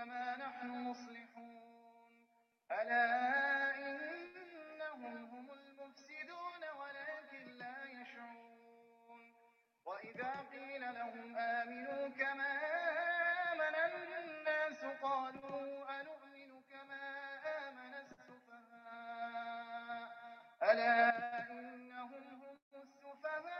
إنما نحن مصلحون. ألا إنهم هم المفسدون ولكن لا يشعرون. وإذا قيل لهم آمنوا كما آمن الناس قالوا أنؤمن كما آمن السفهاء. ألا إنهم هم السفهاء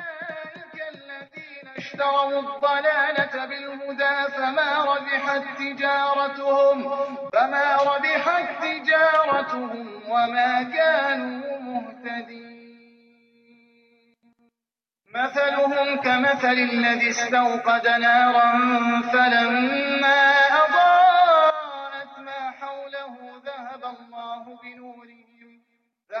الذين اشتروا الضلالة بالهدى فما ربحت تجارتهم فما ربحت تجارتهم وما كانوا مهتدين. مثلهم كمثل الذي استوقد نارا فلما أضاءت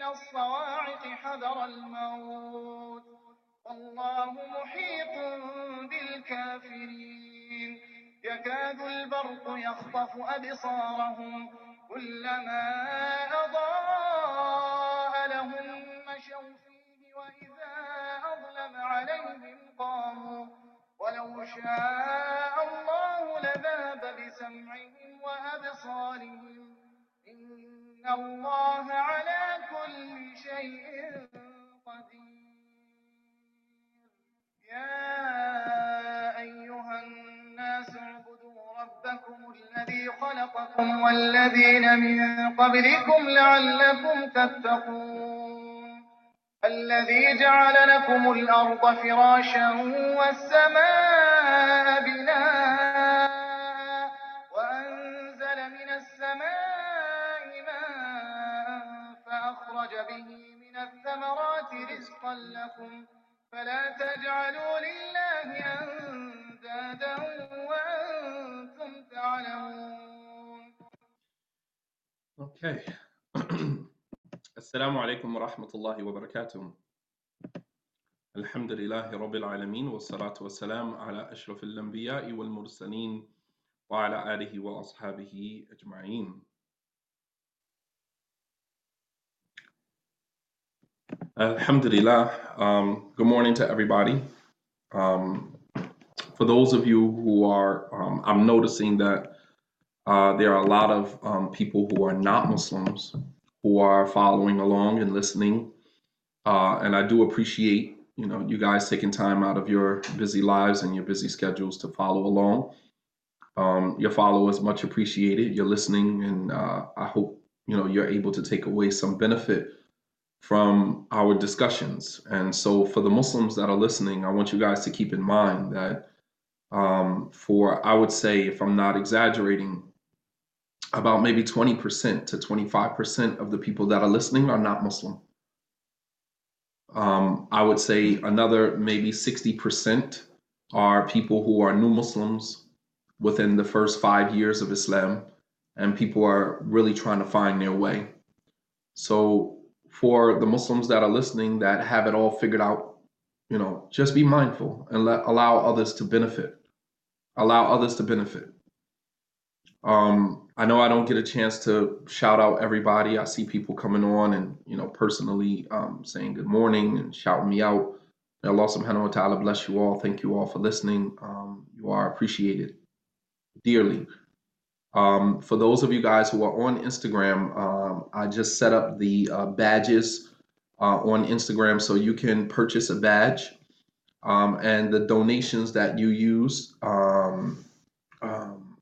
من الصواعق حذر الموت. والله محيط بالكافرين. يكاد البرق يخطف أبصارهم. كلما أضاء لهم مشوا فيه وإذا أظلم عليهم قاموا. ولو شاء الله لذهب بسمعهم وأبصارهم. إن الله على كل شيء قدير. يا أيها الناس اعبدوا ربكم الذي خلقكم والذين من قبلكم لعلكم تتقون. الذي جعل لكم الأرض فراشا والسماء حقا لكم فلا تجعلوا لله أندادا وأنتم تعلمون. Okay. السلام عليكم ورحمة الله وبركاته. الحمد لله رب العالمين والصلاة والسلام على أشرف الأنبياء والمرسلين وعلى آله وأصحابه أجمعين. Alhamdulillah. Um, good morning to everybody. Um, for those of you who are, um, I'm noticing that uh, there are a lot of um, people who are not Muslims who are following along and listening. Uh, and I do appreciate, you know, you guys taking time out of your busy lives and your busy schedules to follow along. Um, your follow is much appreciated. You're listening, and uh, I hope you know you're able to take away some benefit from our discussions. And so, for the Muslims that are listening, I want you guys to keep in mind that um, for I would say, if I'm not exaggerating, about maybe 20% to 25% of the people that are listening are not Muslim. Um, I would say another maybe 60% are people who are new Muslims within the first five years of Islam, and people are really trying to find their way. So, for the Muslims that are listening that have it all figured out, you know, just be mindful and let allow others to benefit. Allow others to benefit. Um, I know I don't get a chance to shout out everybody. I see people coming on and you know personally um, saying good morning and shouting me out. May Allah subhanahu wa ta'ala bless you all. Thank you all for listening. Um, you are appreciated dearly. Um, for those of you guys who are on Instagram, um, I just set up the uh, badges uh, on Instagram so you can purchase a badge. Um, and the donations that you use, um, um,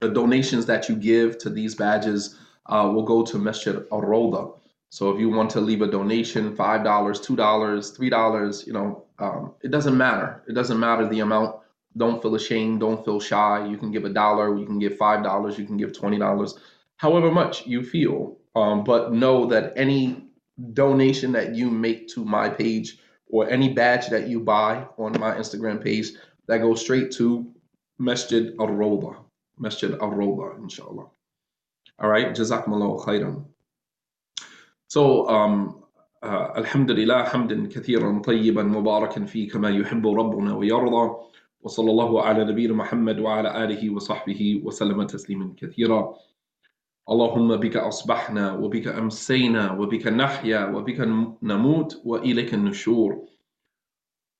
the donations that you give to these badges uh, will go to Masjid Al Roda. So if you want to leave a donation, five dollars, two dollars, three dollars, you know, um, it doesn't matter. It doesn't matter the amount. Don't feel ashamed. Don't feel shy. You can give a dollar. You can give five dollars. You can give twenty dollars, however much you feel. Um, but know that any donation that you make to my page or any badge that you buy on my Instagram page that goes straight to Masjid Al Roda, Masjid Al Roda, inshallah. All right, Jazakumullah khairan. So, um, uh, Alhamdulillah, hamdan kathiran tayyiban mubarakan fi kama yuhibbu rabbuna wa yarda. وصلى الله على نبينا محمد وعلى آله وصحبه وسلم تسليما كثيرا. اللهم بك أصبحنا وبك أمسينا وبك نحيا وبك نموت وإليك النشور.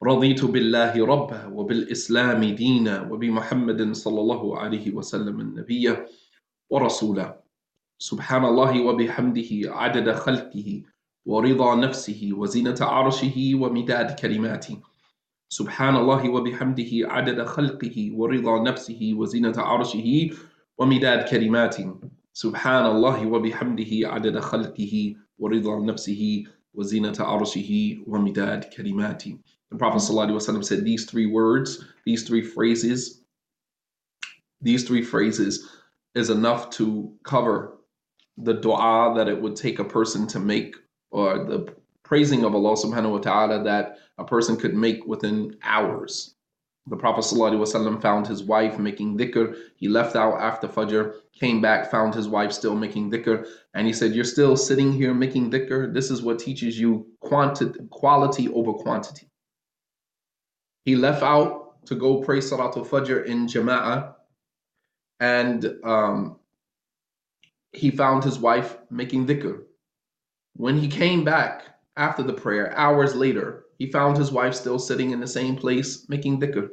رضيت بالله ربا وبالإسلام دينا وبمحمد صلى الله عليه وسلم النبي ورسولا سبحان الله وبحمده عدد خلقه ورضا نفسه وزينة عرشه ومداد كلماته. سبحان الله وبحمده عدد خلقه ورضا نفسه وزينة عرشه ومداد كلماته سبحان الله وبحمده عدد خلقه ورضا نفسه وزينة عرشه ومداد كلماته The Prophet ﷺ said these three words, these three phrases, these three phrases is enough to cover the dua that it would take a person to make or the praising of Allah subhanahu wa ta'ala that a person could make within hours. The Prophet ﷺ found his wife making dhikr. He left out after Fajr, came back, found his wife still making dhikr, and he said, You're still sitting here making dhikr? This is what teaches you quantity, quality over quantity. He left out to go pray Salatul Fajr in Jama'ah, and um, he found his wife making dhikr. When he came back after the prayer, hours later, he found his wife still sitting in the same place making dhikr.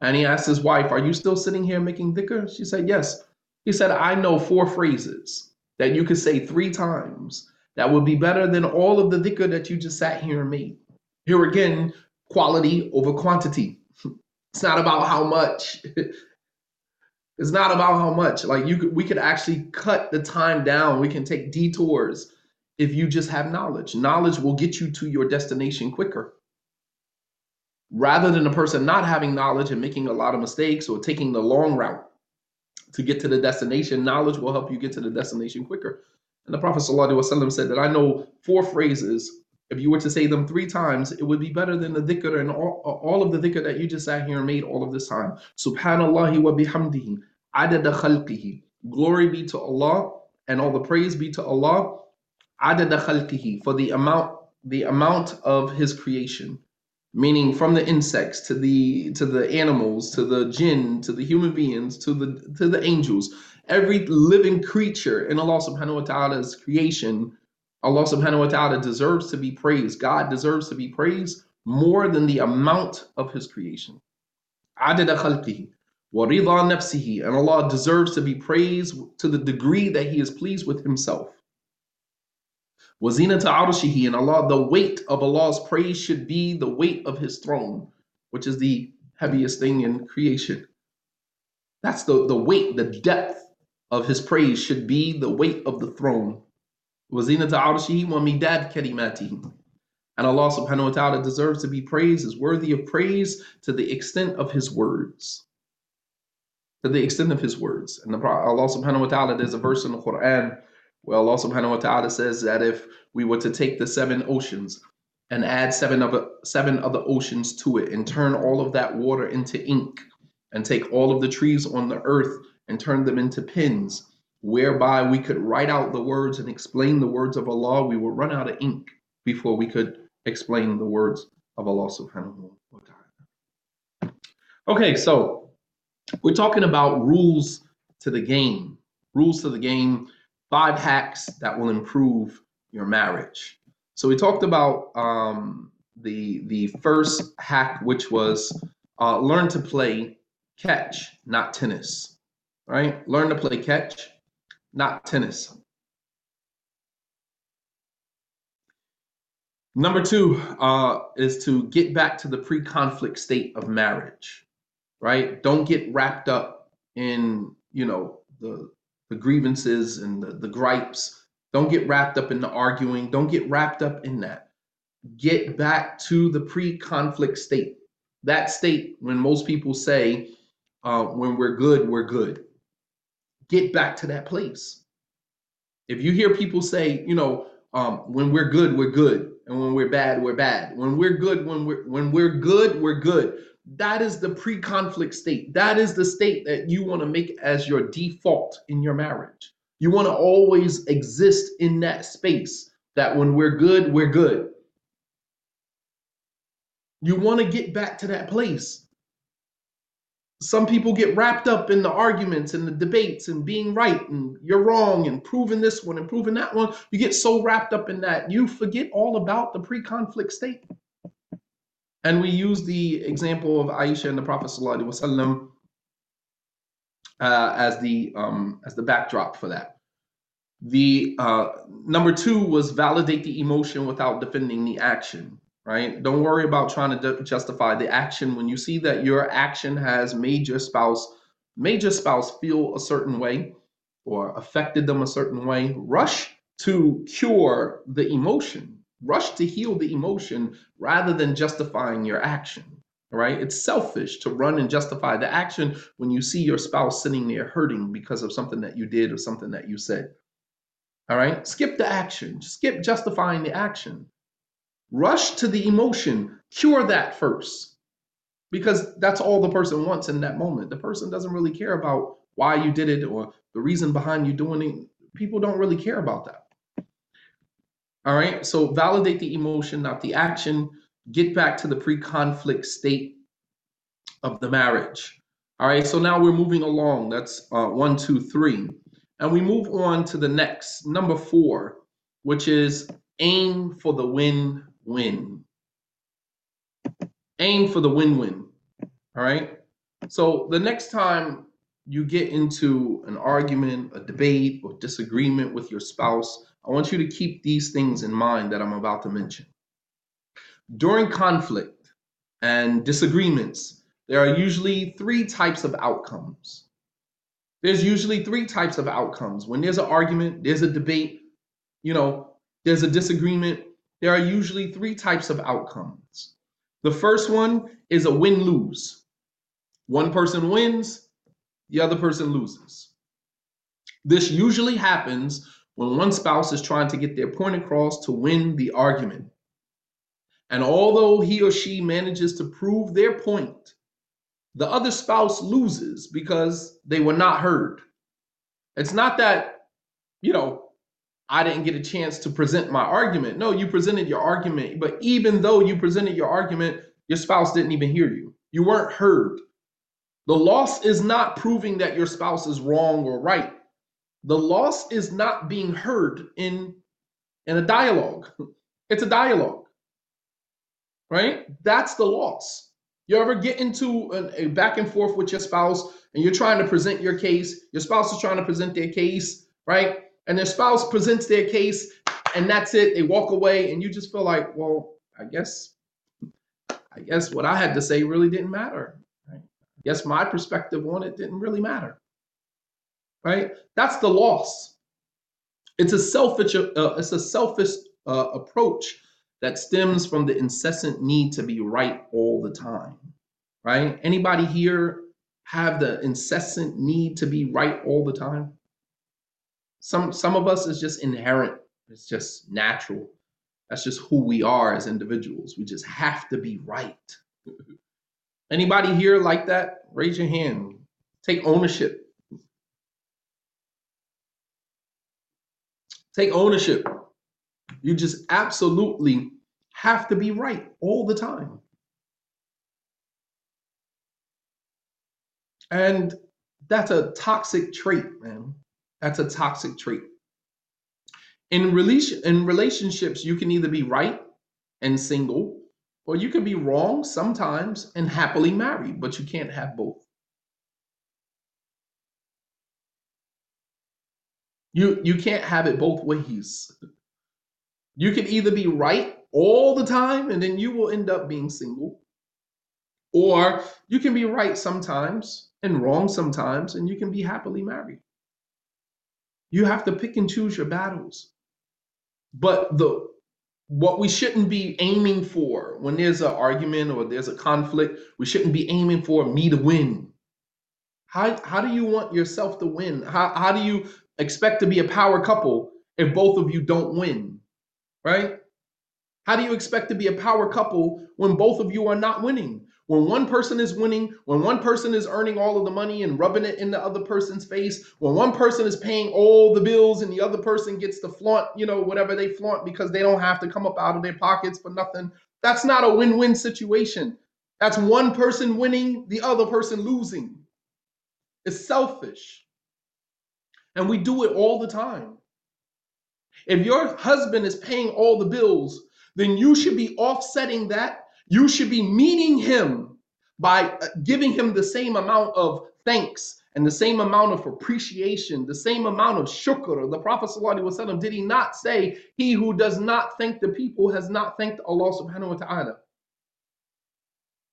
And he asked his wife, Are you still sitting here making dhikr? She said, Yes. He said, I know four phrases that you could say three times that would be better than all of the dhikr that you just sat here and made. Here again, quality over quantity. It's not about how much. it's not about how much. Like you could we could actually cut the time down. We can take detours if you just have knowledge. Knowledge will get you to your destination quicker. Rather than a person not having knowledge and making a lot of mistakes or taking the long route to get to the destination, knowledge will help you get to the destination quicker. And the Prophet ﷺ said that I know four phrases if you were to say them three times, it would be better than the dhikr and all, all of the dhikr that you just sat here and made all of this time. Subhanallah wa bihamdihi, adada khalqihi. Glory be to Allah and all the praise be to Allah, adada khalqihi, for the amount the amount of his creation meaning from the insects to the to the animals to the jinn to the human beings to the to the angels every living creature in allah subhanahu wa ta'ala's creation Allah subhanahu wa ta'ala deserves to be praised. God deserves to be praised more than the amount of his creation. Wa rida. And Allah deserves to be praised to the degree that he is pleased with himself. Wazina to and Allah, the weight of Allah's praise should be the weight of his throne, which is the heaviest thing in creation. That's the, the weight, the depth of his praise should be the weight of the throne. Wazina to arshihi wa midad mati And Allah subhanahu wa ta'ala deserves to be praised, is worthy of praise to the extent of his words. To the extent of his words. And the, Allah subhanahu wa ta'ala, there's a verse in the Quran where Allah subhanahu wa ta'ala says that if we were to take the seven oceans and add seven other seven other oceans to it and turn all of that water into ink and take all of the trees on the earth and turn them into pins whereby we could write out the words and explain the words of Allah, we would run out of ink before we could explain the words of Allah subhanahu wa ta'ala. Okay, so we're talking about rules to the game. Rules to the game, five hacks that will improve your marriage. So we talked about um, the the first hack, which was uh, learn to play catch, not tennis. Right? Learn to play catch, not tennis. Number two uh, is to get back to the pre conflict state of marriage, right? Don't get wrapped up in, you know, the, the grievances and the, the gripes. Don't get wrapped up in the arguing. Don't get wrapped up in that. Get back to the pre conflict state. That state when most people say, uh, when we're good, we're good. Get back to that place. If you hear people say, you know, um, when we're good, we're good, and when we're bad, we're bad. When we're good, when we're when we're good, we're good. That is the pre-conflict state. That is the state that you want to make as your default in your marriage. You want to always exist in that space that when we're good, we're good. You want to get back to that place some people get wrapped up in the arguments and the debates and being right and you're wrong and proving this one and proving that one. You get so wrapped up in that, you forget all about the pre conflict state. And we use the example of Aisha and the Prophet wasallam, uh, as the um, as the backdrop for that. The uh, number two was validate the emotion without defending the action right? Don't worry about trying to justify the action. When you see that your action has made your spouse, made your spouse feel a certain way or affected them a certain way, rush to cure the emotion, rush to heal the emotion rather than justifying your action. Right? It's selfish to run and justify the action when you see your spouse sitting there hurting because of something that you did or something that you said. All right? Skip the action. Skip justifying the action Rush to the emotion, cure that first. Because that's all the person wants in that moment. The person doesn't really care about why you did it or the reason behind you doing it. People don't really care about that. All right, so validate the emotion, not the action. Get back to the pre conflict state of the marriage. All right, so now we're moving along. That's uh, one, two, three. And we move on to the next, number four, which is aim for the win win. Aim for the win win. All right. So the next time you get into an argument, a debate, or disagreement with your spouse, I want you to keep these things in mind that I'm about to mention. During conflict and disagreements, there are usually three types of outcomes. There's usually three types of outcomes. When there's an argument, there's a debate, you know, there's a disagreement, there are usually three types of outcomes. The first one is a win lose. One person wins, the other person loses. This usually happens when one spouse is trying to get their point across to win the argument. And although he or she manages to prove their point, the other spouse loses because they were not heard. It's not that, you know, I didn't get a chance to present my argument. No, you presented your argument, but even though you presented your argument, your spouse didn't even hear you. You weren't heard. The loss is not proving that your spouse is wrong or right. The loss is not being heard in in a dialogue. It's a dialogue. Right? That's the loss. You ever get into a, back and forth with your spouse and you're trying to present your case, your spouse is trying to present their case, right? and their spouse presents their case and that's it they walk away and you just feel like well i guess i guess what i had to say really didn't matter right? i guess my perspective on it didn't really matter right? That's the loss. It's a selfish uh, it's a selfish uh, approach that stems from the incessant need to be right all the time right? Anybody here have the incessant need to be right all the time? Some some of us is just inherent. It's just natural. That's just who we are as individuals. We just have to be right. Anybody here like that? Raise your hand. Take ownership take ownership you just absolutely have to be right all the time and that's a toxic trait man that's a toxic trait. In relation in relationships, you can either be right and single, or you can be wrong sometimes and happily married, but you can't have both. You you can't have it both ways. You can either be right all the time and then you will end up being single, or you can be right sometimes and wrong sometimes and you can be happily married. You have to pick and choose your battles. But the what we shouldn't be aiming for when there's an argument or there's a conflict, we shouldn't be aiming for me to win. How how do you want yourself to win? How how do you expect to be a power couple if both of you don't win? Right? How do you expect to be a power couple when both of you are not winning? When one person is winning, when one person is earning all of the money and rubbing it in the other person's face, when one person is paying all the bills and the other person gets to flaunt, you know, whatever they flaunt because they don't have to come up out of their pockets for nothing, that's not a win win situation. That's one person winning, the other person losing. It's selfish. And we do it all the time. If your husband is paying all the bills, then you should be offsetting that. You should be meeting him by uh, giving him the same amount of thanks and the same amount of appreciation, the same amount of shukr. The Prophet ﷺ, did he not say, He who does not thank the people has not thanked Allah subhanahu wa ta'ala?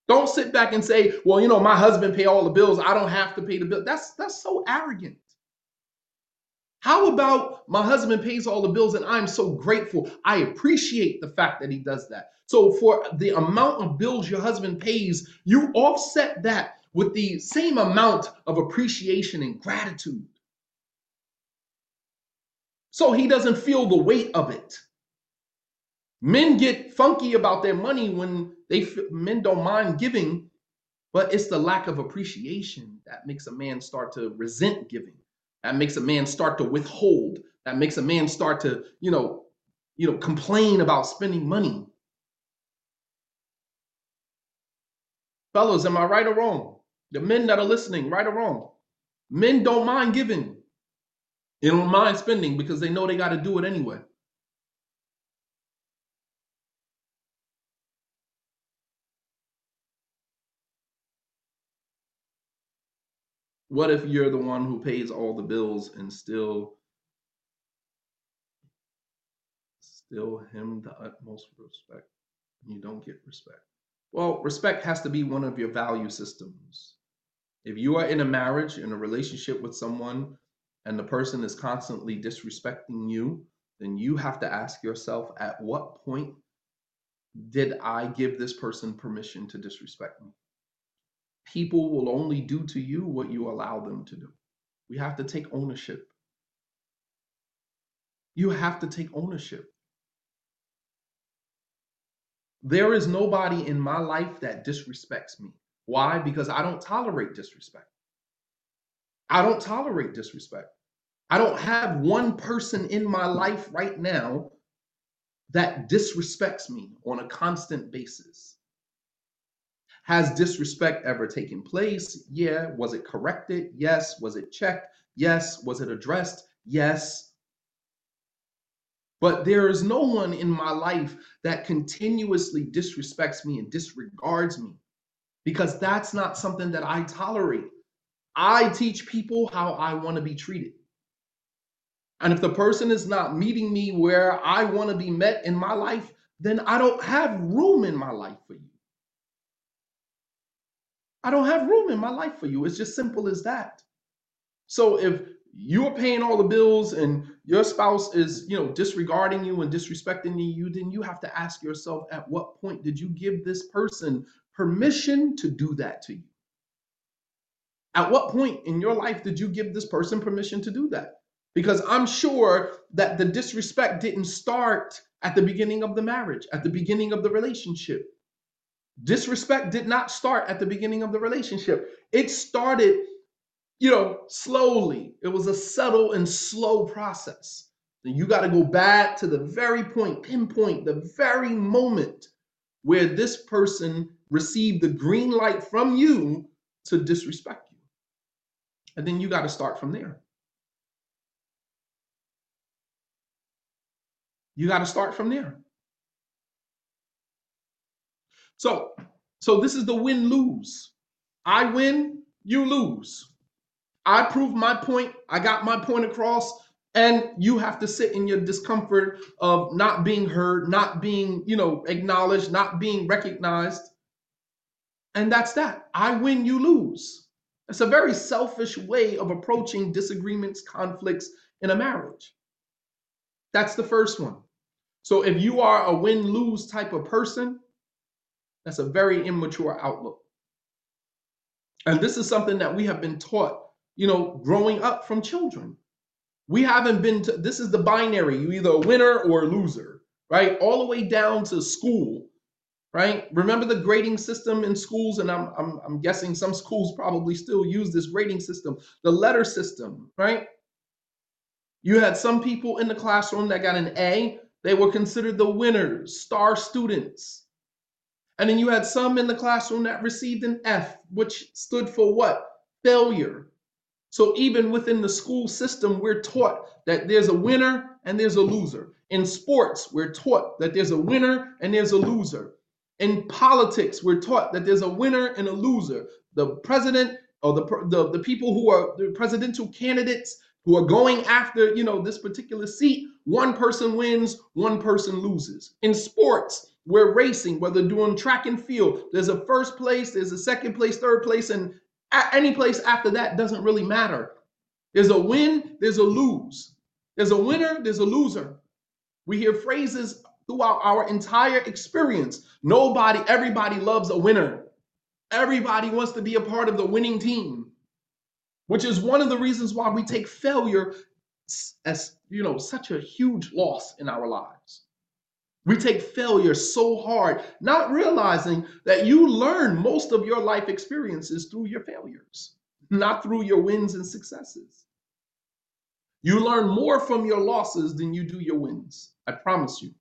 Don't sit back and say, Well, you know, my husband pay all the bills. I don't have to pay the bill. That's that's so arrogant. How about my husband pays all the bills and I'm so grateful? I appreciate the fact that he does that. So, for the amount of bills your husband pays, you offset that with the same amount of appreciation and gratitude. So he doesn't feel the weight of it. Men get funky about their money when they men don't mind giving, but it's the lack of appreciation that makes a man start to resent giving. That makes a man start to withhold. That makes a man start to, you know, you know, complain about spending money. Fellows, am I right or wrong? The men that are listening, right or wrong? Men don't mind giving. They don't mind spending because they know they got to do it anyway. What if you're the one who pays all the bills and still still him the utmost respect? You don't get respect. Well, respect has to be one of your value systems. If you are in a marriage, in a relationship with someone, and the person is constantly disrespecting you, then you have to ask yourself at what point did I give this person permission to disrespect me? People will only do to you what you allow them to do. We have to take ownership. You have to take ownership. There is nobody in my life that disrespects me. Why? Because I don't tolerate disrespect. I don't tolerate disrespect. I don't have one person in my life right now that disrespects me on a constant basis. Has disrespect ever taken place? Yeah. Was it corrected? Yes. Was it checked? Yes. Was it addressed? Yes. But there is no one in my life that continuously disrespects me and disregards me because that's not something that I tolerate. I teach people how I want to be treated. And if the person is not meeting me where I want to be met in my life, then I don't have room in my life for you. I don't have room in my life for you. It's just simple as that. So if you're paying all the bills and your spouse is, you know, disregarding you and disrespecting you, then you have to ask yourself at what point did you give this person permission to do that to you? At what point in your life did you give this person permission to do that? Because I'm sure that the disrespect didn't start at the beginning of the marriage, at the beginning of the relationship. Disrespect did not start at the beginning of the relationship. It started, you know, slowly. It was a subtle and slow process. And you got to go back to the very point, pinpoint the very moment where this person received the green light from you to disrespect you. And then you got to start from there. You got to start from there. So, so this is the win lose. I win, you lose. I prove my point, I got my point across, and you have to sit in your discomfort of not being heard, not being, you know, acknowledged, not being recognized. And that's that. I win, you lose. It's a very selfish way of approaching disagreements, conflicts in a marriage. That's the first one. So if you are a win lose type of person, that's a very immature outlook. And this is something that we have been taught, you know, growing up from children. We haven't been to, this is the binary. You either a winner or a loser, right? All the way down to school, right? Remember the grading system in schools, and I'm, I'm, I'm guessing some schools probably still use this grading system, the letter system, right? You had some people in the classroom that got an A, they were considered the winners, star students. And then you had some in the classroom that received an F, which stood for what? Failure. So even within the school system, we're taught that there's a winner and there's a loser. In sports, we're taught that there's a winner and there's a loser. In politics, we're taught that there's a winner and a loser. The president or the, the, the people who are the presidential candidates who are going after, you know, this particular seat, one person wins, one person loses. In sports, we're racing, whether doing track and field, there's a first place, there's a second place, third place, and any place after that doesn't really matter. There's a win, there's a lose. There's a winner, there's a loser. We hear phrases throughout our entire experience. Nobody, everybody loves a winner. Everybody wants to be a part of the winning team, which is one of the reasons why we take failure as, you know, such a huge loss in our lives. We take failure so hard, not realizing that you learn most of your life experiences through your failures, not through your wins and successes. You learn more from your losses than you do your wins. I promise you.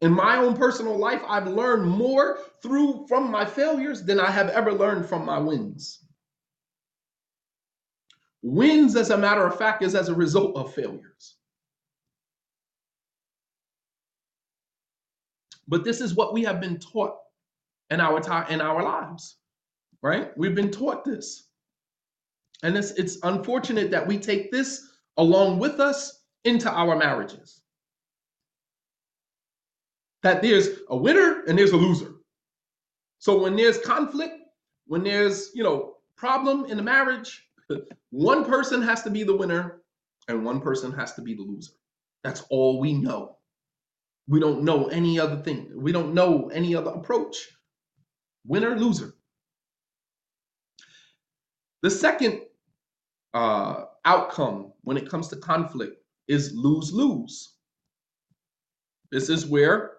In my own personal life, I've learned more through from my failures than I have ever learned from my wins. Wins, as a matter of fact, is as a result of failures. But this is what we have been taught in our time in our lives, right? We've been taught this. And it's it's unfortunate that we take this along with us into our marriages. That there's a winner and there's a loser. So when there's conflict, when there's, you know, problem in the marriage, one person has to be the winner and one person has to be the loser. That's all we know. We don't know any other thing. We don't know any other approach. Winner, loser. The second uh, outcome when it comes to conflict is lose lose. This is where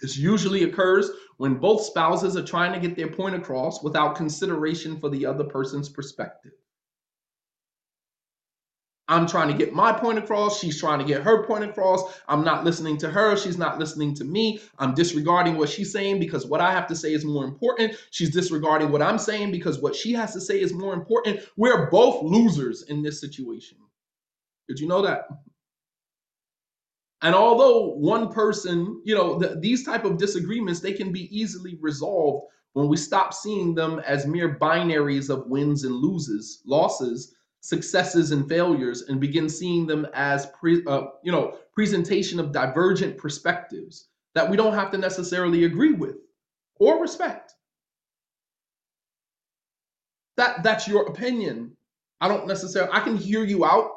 this usually occurs when both spouses are trying to get their point across without consideration for the other person's perspective. I'm trying to get my point across. She's trying to get her point across. I'm not listening to her. She's not listening to me. I'm disregarding what she's saying because what I have to say is more important. She's disregarding what I'm saying because what she has to say is more important. We're both losers in this situation. Did you know that? And although one person, you know, the, these type of disagreements, they can be easily resolved when we stop seeing them as mere binaries of wins and loses, losses successes and failures and begin seeing them as pre, uh, you know presentation of divergent perspectives that we don't have to necessarily agree with or respect. That that's your opinion. I don't necessarily i can hear you out.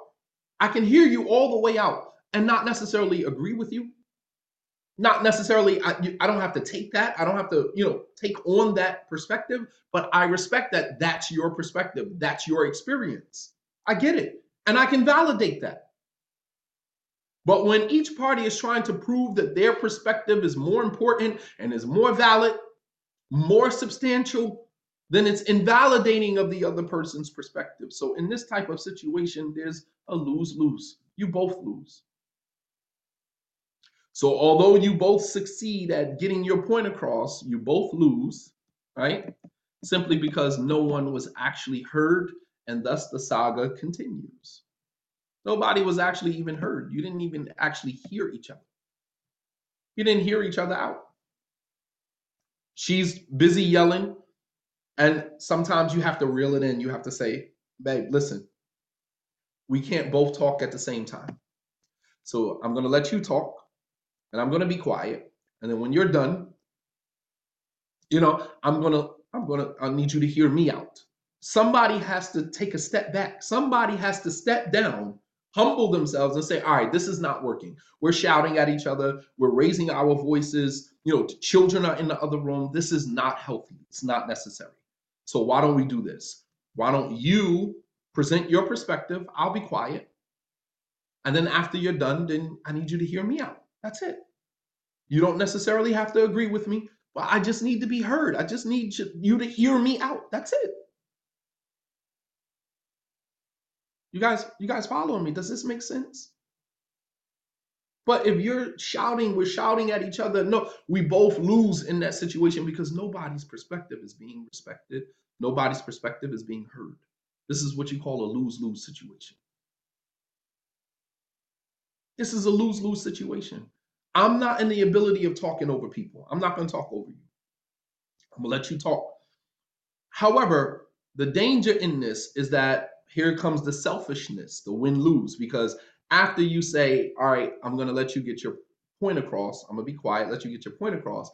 I can hear you all the way out and not necessarily agree with you not necessarily I, I don't have to take that i don't have to you know take on that perspective but i respect that that's your perspective that's your experience I get it. And I can validate that. But when each party is trying to prove that their perspective is more important and is more valid, more substantial, then it's invalidating of the other person's perspective. So in this type of situation, there's a lose lose. You both lose. So although you both succeed at getting your point across, you both lose, right? Simply because no one was actually heard and thus the saga continues. Nobody was actually even heard. You didn't even actually hear each other. You didn't hear each other out. She's busy yelling, and sometimes you have to reel it in. You have to say, babe, listen, we can't both talk at the same time. So I'm going to let you talk, and I'm to be quiet. And then when you're done, you know, I'm to, I'm to, I need you to hear me out somebody has to take a step back. Somebody has to step down humble themselves and say, all right, this is not working. We're shouting at each other, we're raising our voices, you know, children are in the other room. This is not healthy, it's not necessary. So why don't we do this? Why don't you present your perspective? I'll be quiet. And then after you're done, then I need you to hear me out. That's it. You don't necessarily have to agree with me, but I just need to be heard. I just need you to hear me out. That's it. You guys, you guys following me? Does this make sense? But if you're shouting, we're shouting at each other. No, we both lose in that situation because nobody's perspective is being respected. Nobody's perspective is being heard. This is what you call a lose lose situation. This is a lose lose situation. I'm not in the ability of talking over people. I'm not going to talk over you. I'm going to let you talk. However, the danger in this is that here comes the selfishness, the win lose, because after you say, All right, I'm going to let you get your point across, I'm going to be quiet, let you get your point across.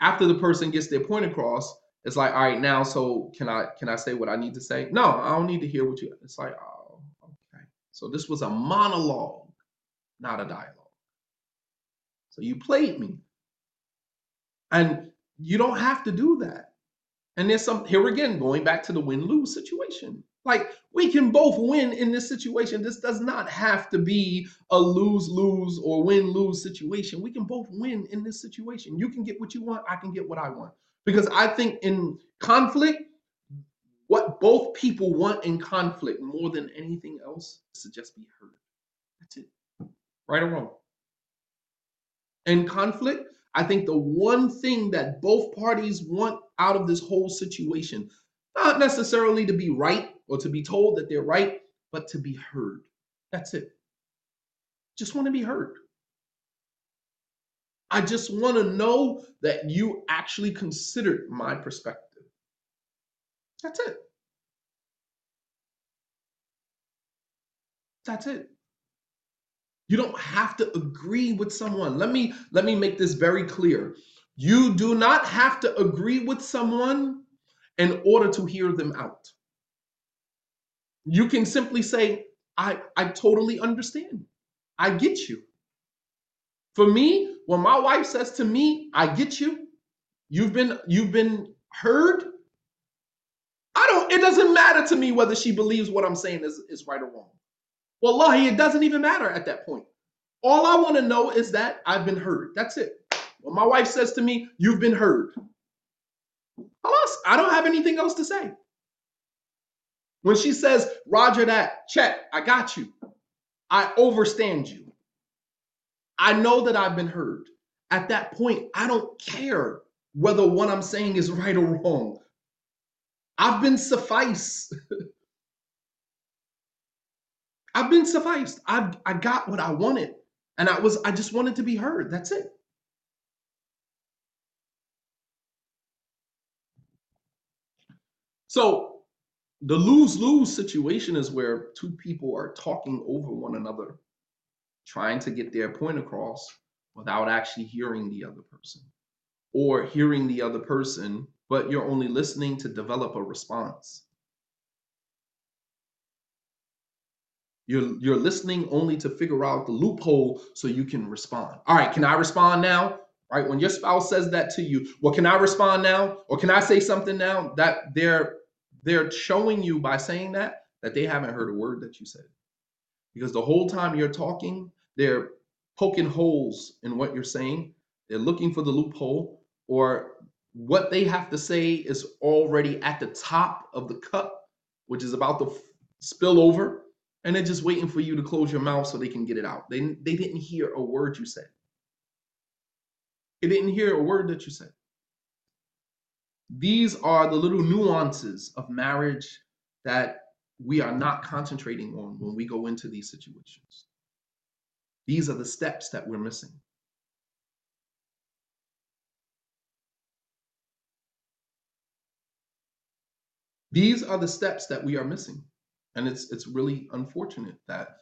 After the person gets their point across, it's like, all right, now, so can I can I say what I need to say? No, I don't need to hear what you. It's like, oh, okay. So this was a monologue, not a dialogue. So you played me, and you don't have to do that. And there's some here again going back to the win lose situation. Like we can both win in this situation. This does not have to be a lose lose or win lose situation. We can both win in this situation. You can get what you want. I can get what I want. Because I think in conflict, what both people want in conflict more than anything else is to just be heard. That's it. Right or wrong. In conflict, I think the one thing that both parties want out of this whole situation, not necessarily to be right or to be told that they're right, but to be heard. That's it. Just want to be heard. I just want to know that you actually considered my perspective. That's it. That's it. You don't have to agree with someone. Let me let me make this very clear. You do not have to agree with someone in order to hear them out. You can simply say, I, I totally understand. I get you. For me, when my wife says to me, I get you, you've been you've been heard. I don't, it doesn't matter to me whether she believes what I'm saying is, is right or wrong. Wallahi, it doesn't even matter at that point. All I want to know is that I've been heard. That's it. When my wife says to me, You've been heard. Alas, I don't have anything else to say. When she says, Roger that, check, I got you. I overstand you. I know that I've been heard. At that point, I don't care whether what I'm saying is right or wrong. I've been sufficed. I've been sufficed. I've I got what I wanted. And I was I just wanted to be heard. That's it. So the lose-lose situation is where two people are talking over one another trying to get their point across without actually hearing the other person or hearing the other person, but you're only listening to develop a response. You're, you're listening only to figure out the loophole so you can respond. All right, can I respond now? Right? When your spouse says that to you, well, can I respond now? Or can I say something now? That they're they're showing you by saying that that they haven't heard a word that you said because the whole time you're talking, they're poking holes in what you're saying. They're looking for the loophole, or what they have to say is already at the top of the cup, which is about to f- spill over, and they're just waiting for you to close your mouth so they can get it out. They, they didn't hear a word you said. They didn't hear a word that you said. These are the little nuances of marriage that we are not concentrating on when we go into these situations. These are the steps that we're missing. These are the steps that we are missing. And it's it's really unfortunate that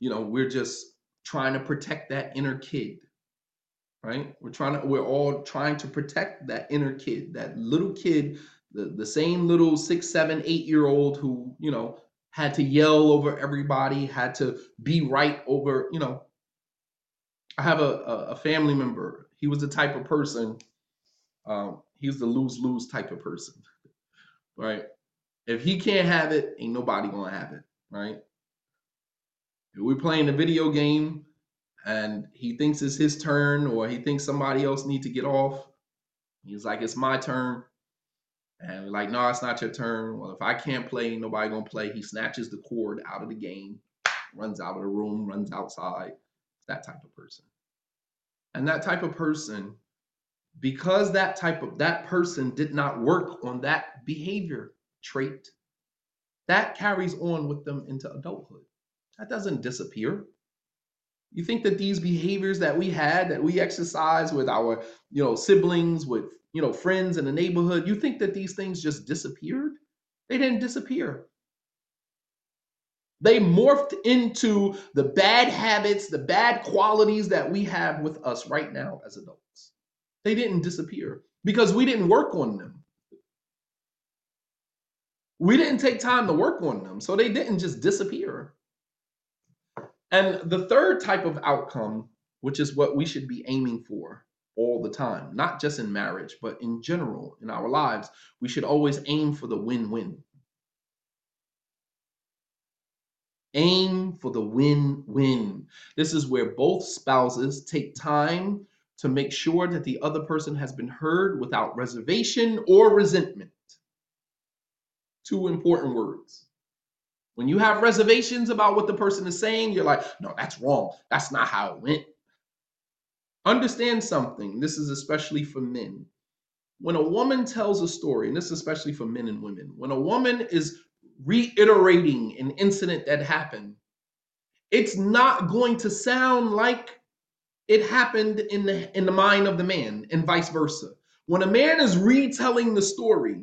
you know we're just trying to protect that inner kid. Right? We're trying to we're all trying to protect that inner kid, that little kid, the, the same little six, seven, eight year old who, you know, had to yell over everybody, had to be right over, you know. I have a, a, family member. He was the type of person, um, he was the lose lose type of person, right? If he can't have it, ain't nobody gonna have it, right? If we're playing a video game and he thinks it's his turn or he thinks somebody else need to get off, he's like, it's my turn. And we're like, no, it's not your turn. Well, if I can't play, nobody gonna play. He snatches the cord out of the game, runs out of the room, runs outside. That type of person. And that type of person, because that type of that person did not work on that behavior trait, that carries on with them into adulthood. That doesn't disappear. You think that these behaviors that we had, that we exercise with our, you know, siblings, with you know, friends in the neighborhood, you think that these things just disappeared? They didn't disappear. They morphed into the bad habits, the bad qualities that we have with us right now as adults. They didn't disappear because we didn't work on them. We didn't take time to work on them, so they didn't just disappear. And the third type of outcome, which is what we should be aiming for all the time, not just in marriage, but in general in our lives, we should always aim for the win win. Aim for the win win. This is where both spouses take time to make sure that the other person has been heard without reservation or resentment. Two important words. When you have reservations about what the person is saying, you're like, no, that's wrong. That's not how it went. Understand something. This is especially for men. When a woman tells a story, and this is especially for men and women, when a woman is reiterating an incident that happened, it's not going to sound like it happened in the in the mind of the man and vice versa. When a man is retelling the story,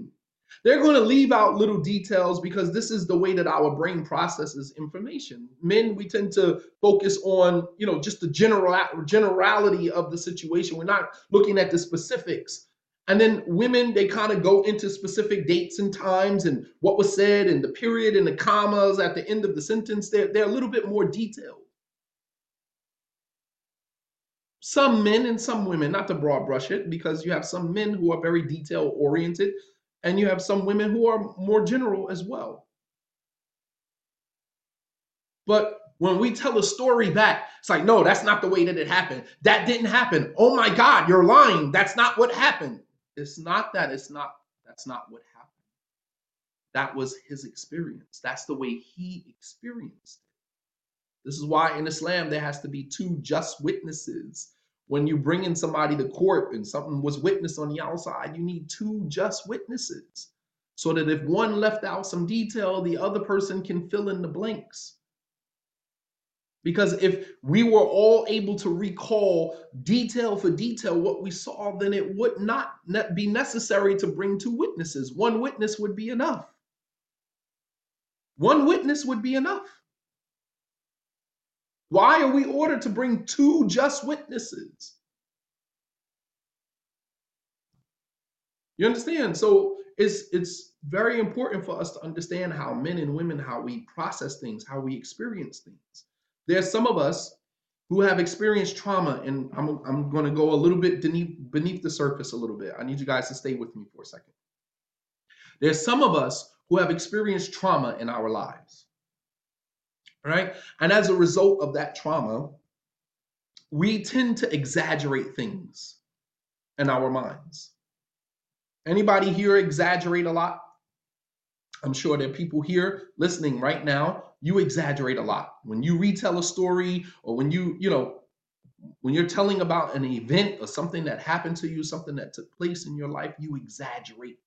they're going to leave out little details because this is the way that our brain processes information. Men, we tend to focus on, you know, just the general generality of the situation. We're not looking at the specifics. And then women, they kind of go into specific dates and times and what was said and the period and the commas at the end of the sentence. They're, they're a little bit more detailed. Some men and some women, not to broad brush it, because you have some men who are very detail oriented and you have some women who are more general as well. But when we tell a story back, it's like, no, that's not the way that it happened. That didn't happen. Oh my God, you're lying. That's not what happened. It's not that. It's not, that's not what happened. That was his experience. That's the way he experienced it. This is why in Islam there has to be two just witnesses when you bring in somebody to court and something was witnessed on the outside, you need two just witnesses so that if one left out some detail, the other person can fill in the blanks. Because if we were all able to recall detail for detail what we saw, then it would not be necessary to bring two witnesses. One witness would be enough. One witness would be enough. Why are we ordered to bring two just witnesses? You understand? So it's it's very important for us to understand how men and women, how we process things, how we experience things. There's some of us who have experienced trauma, and I'm I'm going to go a little bit beneath beneath the surface a little bit. I need you guys to stay with me for a second. There's some of us who have experienced trauma in our lives right? And as a result of that trauma, we tend to exaggerate things in our minds. Anybody here exaggerate a lot? I'm sure there are people here listening right now. You exaggerate a lot. When you retell a story or when you, you know, when you're telling about an event or something that happened to you, something that took place in your life, you exaggerate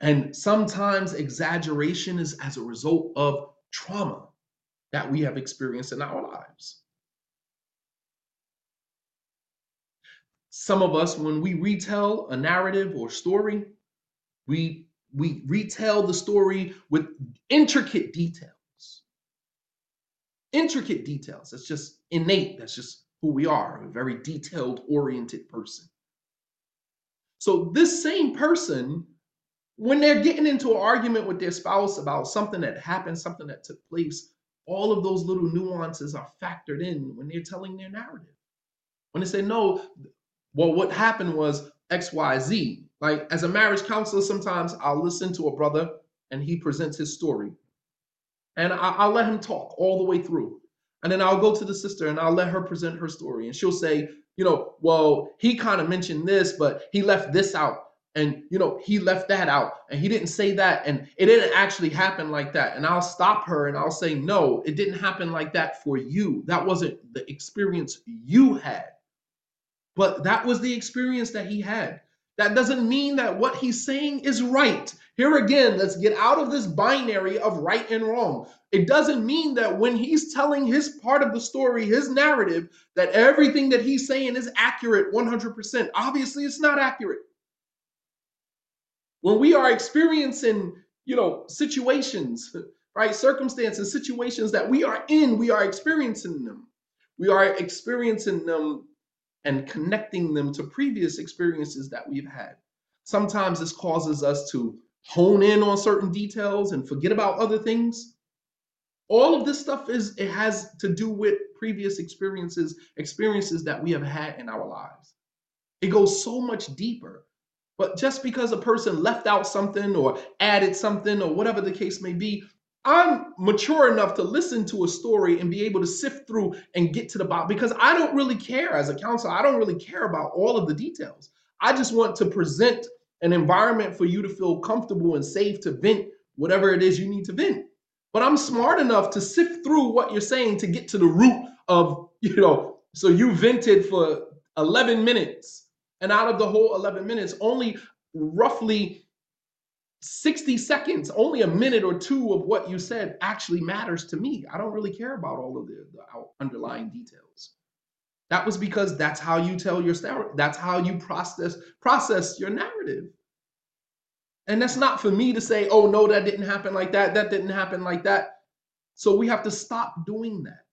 and sometimes exaggeration is as a result of trauma that we have experienced in our lives. Some of us, when we retell a narrative or story, we we retell the story with intricate details. Intricate details. That's just innate. That's just who we are, a very detailed oriented person. So this same person when they're getting into an argument with their spouse about something that happened, something that took place, all of those little nuances are factored in when they're telling their narrative. When they say, no, well, what happened was XYZ. Like as a marriage counselor, sometimes I'll listen to a brother and he presents his story. And I, will let him talk all the way through. And then I'll go to the sister and I'll let her present her story. And she'll say, you know, well, he kind of mentioned this, but he left this out. And, you know, he left that out and he didn't say that. And it didn't actually happen like that. And I'll stop her and I'll say, no, it didn't happen like that for you. That wasn't the experience you had. But that was the experience that he had. That doesn't mean that what he's saying is right. Here again, let's get out of this binary of right and wrong. It doesn't mean that when he's telling his part of the story, his narrative, that everything that he's saying is accurate 100%. Obviously, it's not accurate. When we are experiencing, you know, situations, right, circumstances, situations that we are in, we are experiencing them. We are experiencing them and connecting them to previous experiences that we've had. Sometimes this causes us to hone in on certain details and forget about other things. All of this stuff is it has to do with previous experiences, experiences that we have had in our lives. It goes so much deeper. But just because a person left out something or added something or whatever the case may be, I'm mature enough to listen to a story and be able to sift through and get to the bottom because I don't really care as a counselor. I don't really care about all of the details. I just want to present an environment for you to feel comfortable and safe to vent whatever it is you need to vent. But I'm smart enough to sift through what you're saying to get to the root of, you know, so you vented for 11 minutes. And out of the whole 11 minutes, only roughly 60 seconds, only a minute or two of what you said actually matters to me. I don't really care about all of the, the underlying details. That was because that's how you tell your story. That's how you process process your narrative. And that's not for me to say, "Oh no, that didn't happen like that. That didn't happen like that." So we have to stop doing that.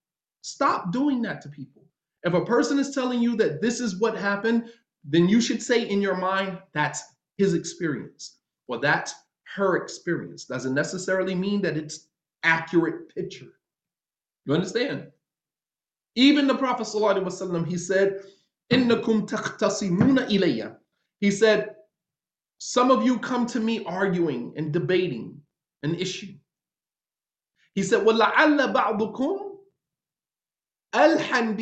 Stop doing that to people. If a person is telling you that this is what happened, then you should say in your mind, that's his experience or that's her experience. Doesn't necessarily mean that it's accurate picture. You understand? Even the Prophet ﷺ, he said, takhtasimuna ilayya. He said, some of you come to me arguing and debating an issue. He said, وَلَعَلَّ بَعْضُكُمْ Alhan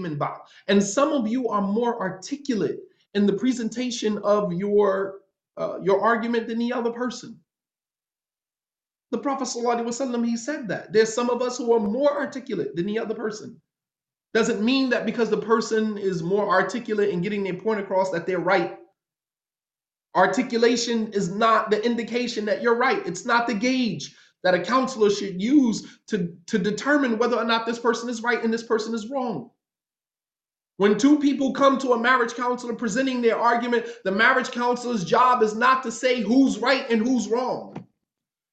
min ba'd. And some of you are more articulate in the presentation of your uh, your argument than the other person. The Prophet ﷺ, he said that. There's some of us who are more articulate than the other person. Doesn't mean that because the person is more articulate in getting their point across that they're right. Articulation is not the indication that you're right. It's not the gauge that a counselor should use to, to determine whether or not this person is right and this person is wrong. When two people come to a marriage counselor presenting their argument, the marriage counselor's job is not to say who's right and who's wrong.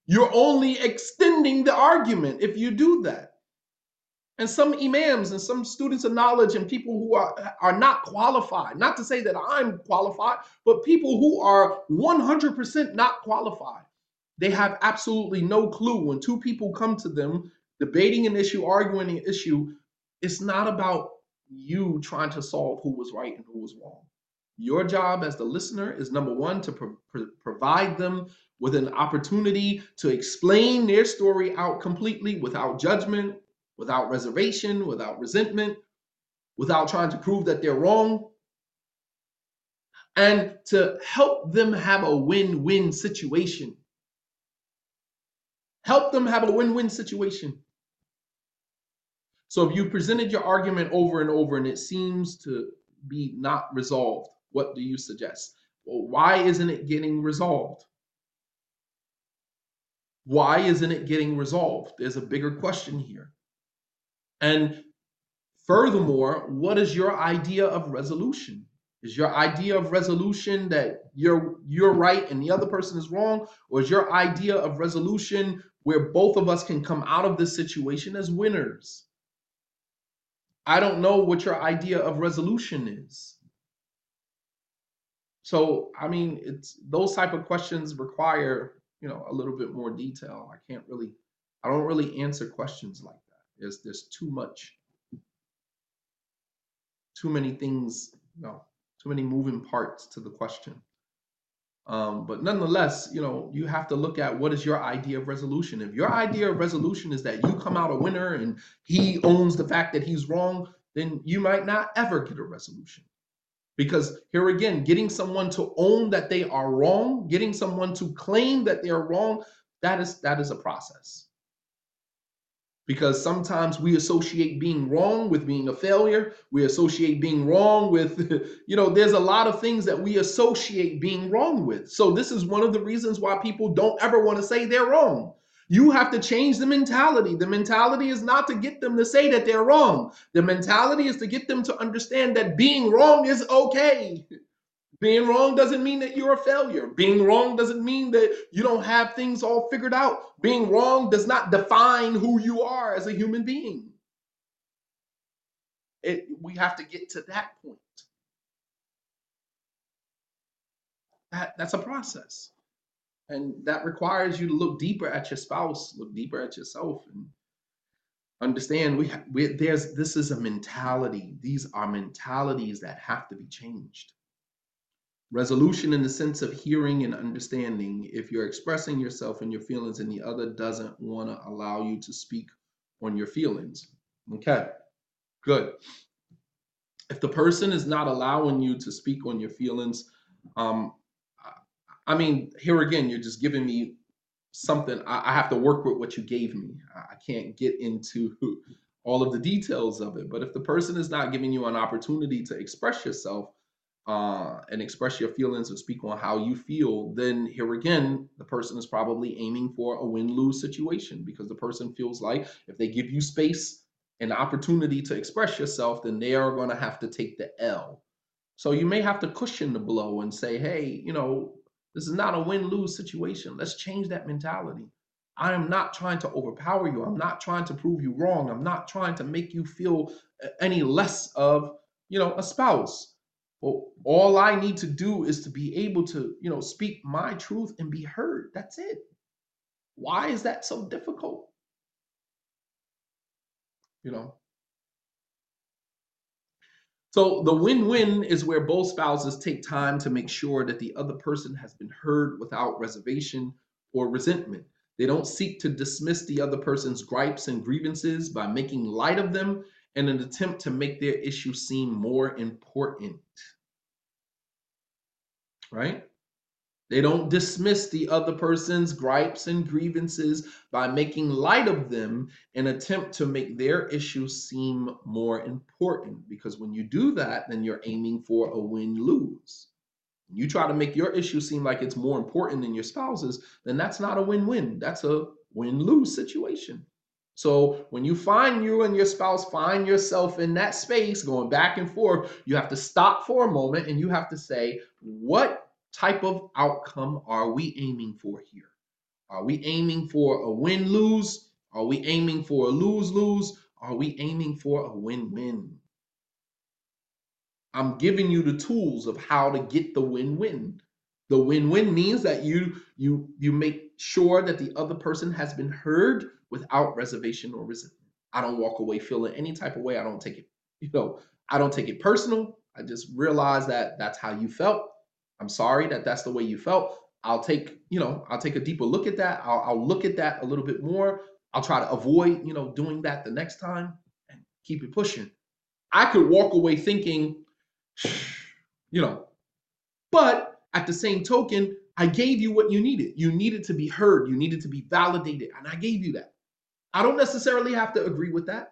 You're only extending the argument if you do that. And some imams and some students of knowledge and people who are, are not qualified, not to say that I'm qualified, but people who are 100% not qualified, they have absolutely no clue. When two people come to them debating an issue, arguing an issue, it's not about you trying to solve who was right and who was wrong. Your job as the listener is number one to pro- pro- provide them with an opportunity to explain their story out completely without judgment, without reservation, without resentment, without trying to prove that they're wrong, and to help them have a win win situation. Help them have a win win situation. So if you presented your argument over and over and it seems to be not resolved, what do you suggest? Well, why isn't it getting resolved? Why isn't it getting resolved? There's a bigger question here. And furthermore, what is your idea of resolution? Is your idea of resolution that you're you're right and the other person is wrong, or is your idea of resolution where both of us can come out of this situation as winners? I don't know what your idea of resolution is. So I mean, it's those type of questions require you know a little bit more detail. I can't really, I don't really answer questions like that. There's there's too much, too many things, you know, too many moving parts to the question. Um, but nonetheless, you know, you have to look at what is your idea of resolution. If your idea of resolution is that you come out a winner and he owns the fact that he's wrong, then you might not ever get a resolution. Because here again, getting someone to own that they are wrong, getting someone to claim that they're wrong, that is that is a process. Because sometimes we associate being wrong with being a failure. We associate being wrong with, you know, there's a lot of things that we associate being wrong with. So this is one of the reasons why people don't ever want to say they're wrong. You have to change the mentality. The mentality is not to get them to say that they're wrong. The mentality is to get them to understand that being wrong is okay. Being wrong doesn't mean that you're a failure. Being wrong doesn't mean that you don't have things all figured out. Being wrong does not define who you are as a human being. It, we have to get to that point. That, that's a process. And that requires you to look deeper at your spouse, look deeper at yourself, and understand we, we there's this is a mentality. These are mentalities that have to be changed. Resolution in the sense of hearing and understanding. If you're expressing yourself and your feelings and the other doesn't want to allow you to speak on your feelings. Okay, good. If the person is not allowing you to speak on your feelings, um, I mean, here again, you're just giving me something. I, I have to work with what you gave me. I can't get into all of the details of it. But if the person is not giving you an opportunity to express yourself uh, and express your feelings or speak on how you feel, then here again, the person is probably aiming for a win lose situation because the person feels like if they give you space and opportunity to express yourself, then they are going to have to take the L. So you may have to cushion the blow and say, hey, you know, this is not a win lose situation. Let's change that mentality. I am not trying to overpower you. I'm not trying to prove you wrong. I'm not trying to make you feel any less of, you know, a spouse. Well, all I need to do is to be able to, you know, speak my truth and be heard. That's it. Why is that so difficult? You know, so the win-win is where both spouses take time to make sure that the other person has been heard without reservation or resentment. They don't seek to dismiss the other person's gripes and grievances by making light of them in an attempt to make their issue seem more important. Right? They don't dismiss the other person's gripes and grievances by making light of them and attempt to make their issue seem more important. Because when you do that, then you're aiming for a win lose. You try to make your issue seem like it's more important than your spouse's, then that's not a win win. That's a win lose situation. So when you find you and your spouse find yourself in that space going back and forth, you have to stop for a moment and you have to say, what type of outcome are we aiming for here? Are we aiming for a win lose? Are we aiming for a lose lose? Are we aiming for a win win? I'm giving you the tools of how to get the win win. The win win means that you you you make sure that the other person has been heard without reservation or resentment. I don't walk away feeling any type of way. I don't take it, you know, I don't take it personal. I just realize that that's how you felt I'm sorry that that's the way you felt. I'll take, you know, I'll take a deeper look at that. I'll, I'll look at that a little bit more. I'll try to avoid, you know, doing that the next time and keep it pushing. I could walk away thinking, you know, but at the same token, I gave you what you needed. You needed to be heard, you needed to be validated, and I gave you that. I don't necessarily have to agree with that.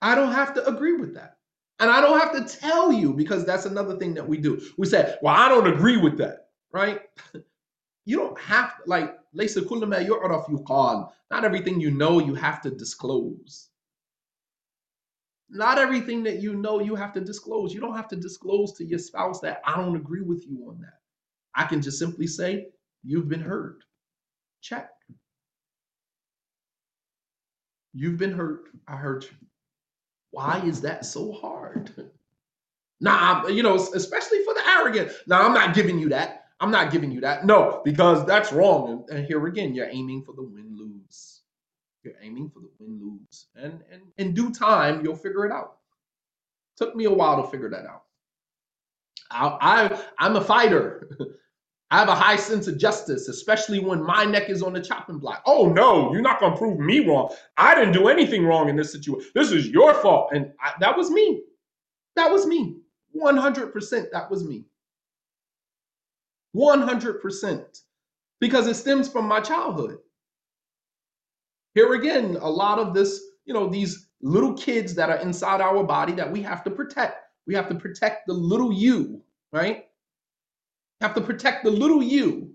I don't have to agree with that. And I don't have to tell you because that's another thing that we do. We say, well, I don't agree with that, right? you don't have to, like, not everything you know you have to disclose. Not everything that you know you have to disclose. You don't have to disclose to your spouse that I don't agree with you on that. I can just simply say, you've been heard. Check. You've been hurt. I hurt you. Why is that so hard? Nah, you know, especially for the arrogant. Nah, I'm not giving you that. I'm not giving you that. No, because that's wrong. And, and here again, you're aiming for the win lose. You're aiming for the win lose. And, and in due time, you'll figure it out. Took me a while to figure that out. I, I I'm a fighter. I have a high sense of justice, especially when my neck is on the chopping block. Oh no, you're not gonna prove me wrong. I didn't do anything wrong in this situation. This is your fault, and I, that was me. That was me. 100%. That was me. 100%. Because it stems from my childhood. Here again, a lot of this, you know, these little kids that are inside our body that we have to protect. We have to protect the little you, right? Have to protect the little you,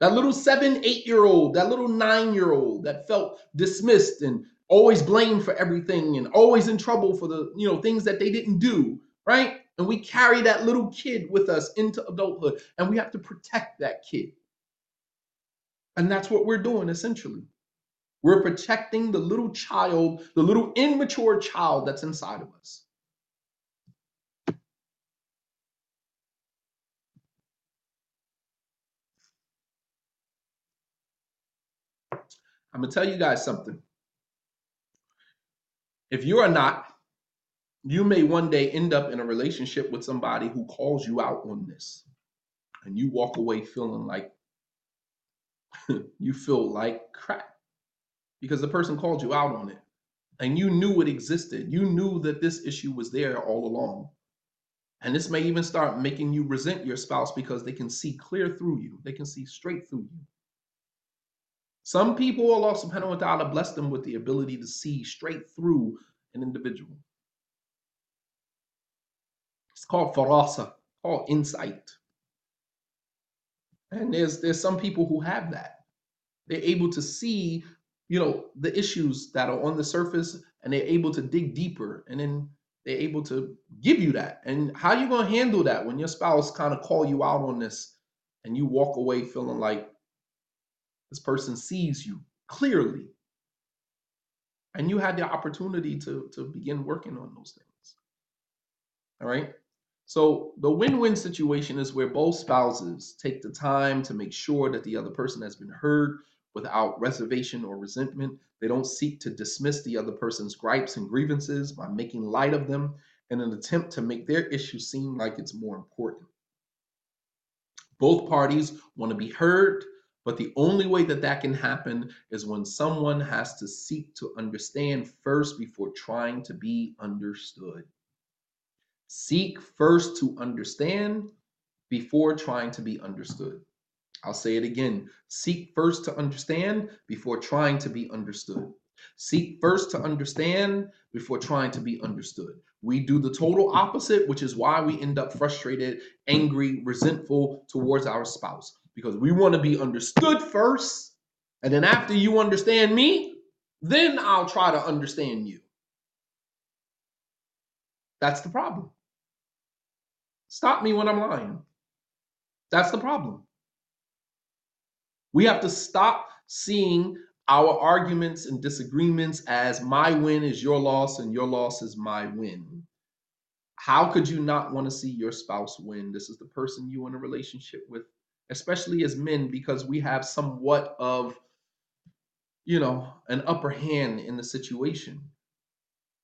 that little seven, eight year old, that little nine year old that felt dismissed and always blamed for everything and always in trouble for the, you know, things that they didn't do, right? And we carry that little kid with us into adulthood and we have to protect that kid. And that's what we're doing essentially. We're protecting the little child, the little immature child that's inside of us. I'm to tell you guys something. If you are not, you may one day end up in a relationship with somebody who calls you out on this. And you walk away feeling like you feel like crap because the person called you out on it and you knew it existed. You knew that this issue was there all along. And this may even start making you resent your spouse because they can see clear through you, they can see straight through you. Some people, Allah subhanahu wa ta'ala blessed them with the ability to see straight through an individual. It's called farasa, called insight. And there's there's some people who have that. They're able to see, you know, the issues that are on the surface and they're able to dig deeper and then they're able to give you that. And how you to handle that when your spouse kind of call you out on this and you walk away feeling like this person sees you clearly. And you had the opportunity to to begin working on those things. All right? So the win-win situation is where both spouses take the time to make sure that the other person has been heard without reservation or resentment. They don't seek to dismiss the other person's gripes and grievances by making light of them in an attempt to make their issue seem like it's more important. Both parties want to be heard but the only way that that can happen is when someone has to seek to understand first before trying to be understood. Seek first to understand before trying to be understood. I'll say it again. Seek first to understand before trying to be understood. Seek first to understand before trying to be understood. We do the total opposite, which is why we end up frustrated, angry, resentful towards our spouse because we want to be understood first. And then after you understand me, then I'll try to understand you. That's the problem. Stop me when I'm lying. That's the problem. We have to stop seeing our arguments and disagreements as my win is your loss and your loss is my win. How could you not want to see your spouse win? This is the person you in a relationship with especially as men, because we have somewhat of, you know, an upper hand in the situation.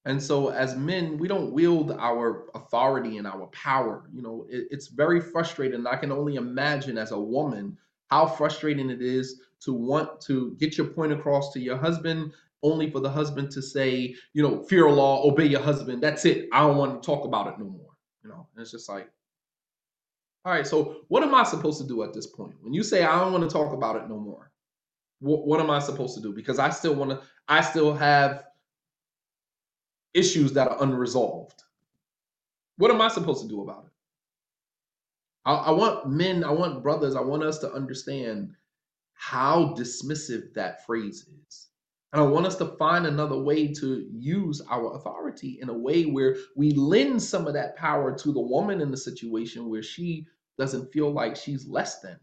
And so, as men, we don't wield our authority and our power. You know, it, it's very frustrating. I can only imagine as a woman how frustrating it is to want to get your point across to your husband, only for the husband to say, you know, fear Allah, obey your husband. That's it. I don't want to talk about it no more. You know, and it's just like, all right, so what am I supposed to do at this point? When you say I don't want to talk about it no more, what, what am I supposed to do? Because I still want to, I still have issues that are unresolved. What am I supposed to do about it? I, I want men, I want brothers, I want us to understand how dismissive that phrase is. And I want us to find another way to use our authority in a way where we lend some of that power to the woman in the situation where she doesn't feel like she's less than.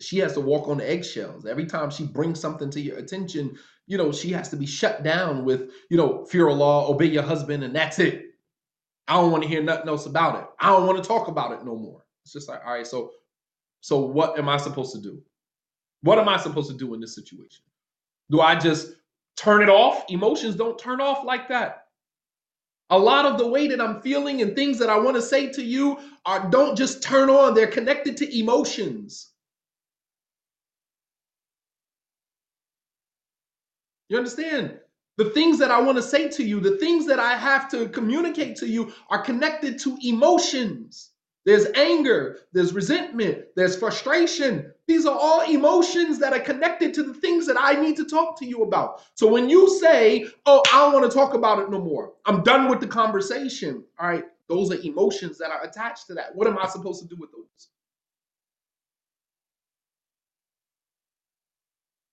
She has to walk on eggshells. Every time she brings something to your attention, you know, she has to be shut down with, you know, fear Allah, obey your husband, and that's it. I don't want to hear nothing else about it. I don't want to talk about it no more. It's just like, all right, so so what am I supposed to do? What am I supposed to do in this situation? Do I just turn it off? Emotions don't turn off like that. A lot of the way that I'm feeling and things that I want to say to you are don't just turn on, they're connected to emotions. You understand? The things that I want to say to you, the things that I have to communicate to you are connected to emotions. There's anger, there's resentment, there's frustration. These are all emotions that are connected to the things that I need to talk to you about. So when you say, Oh, I don't want to talk about it no more, I'm done with the conversation. All right, those are emotions that are attached to that. What am I supposed to do with those?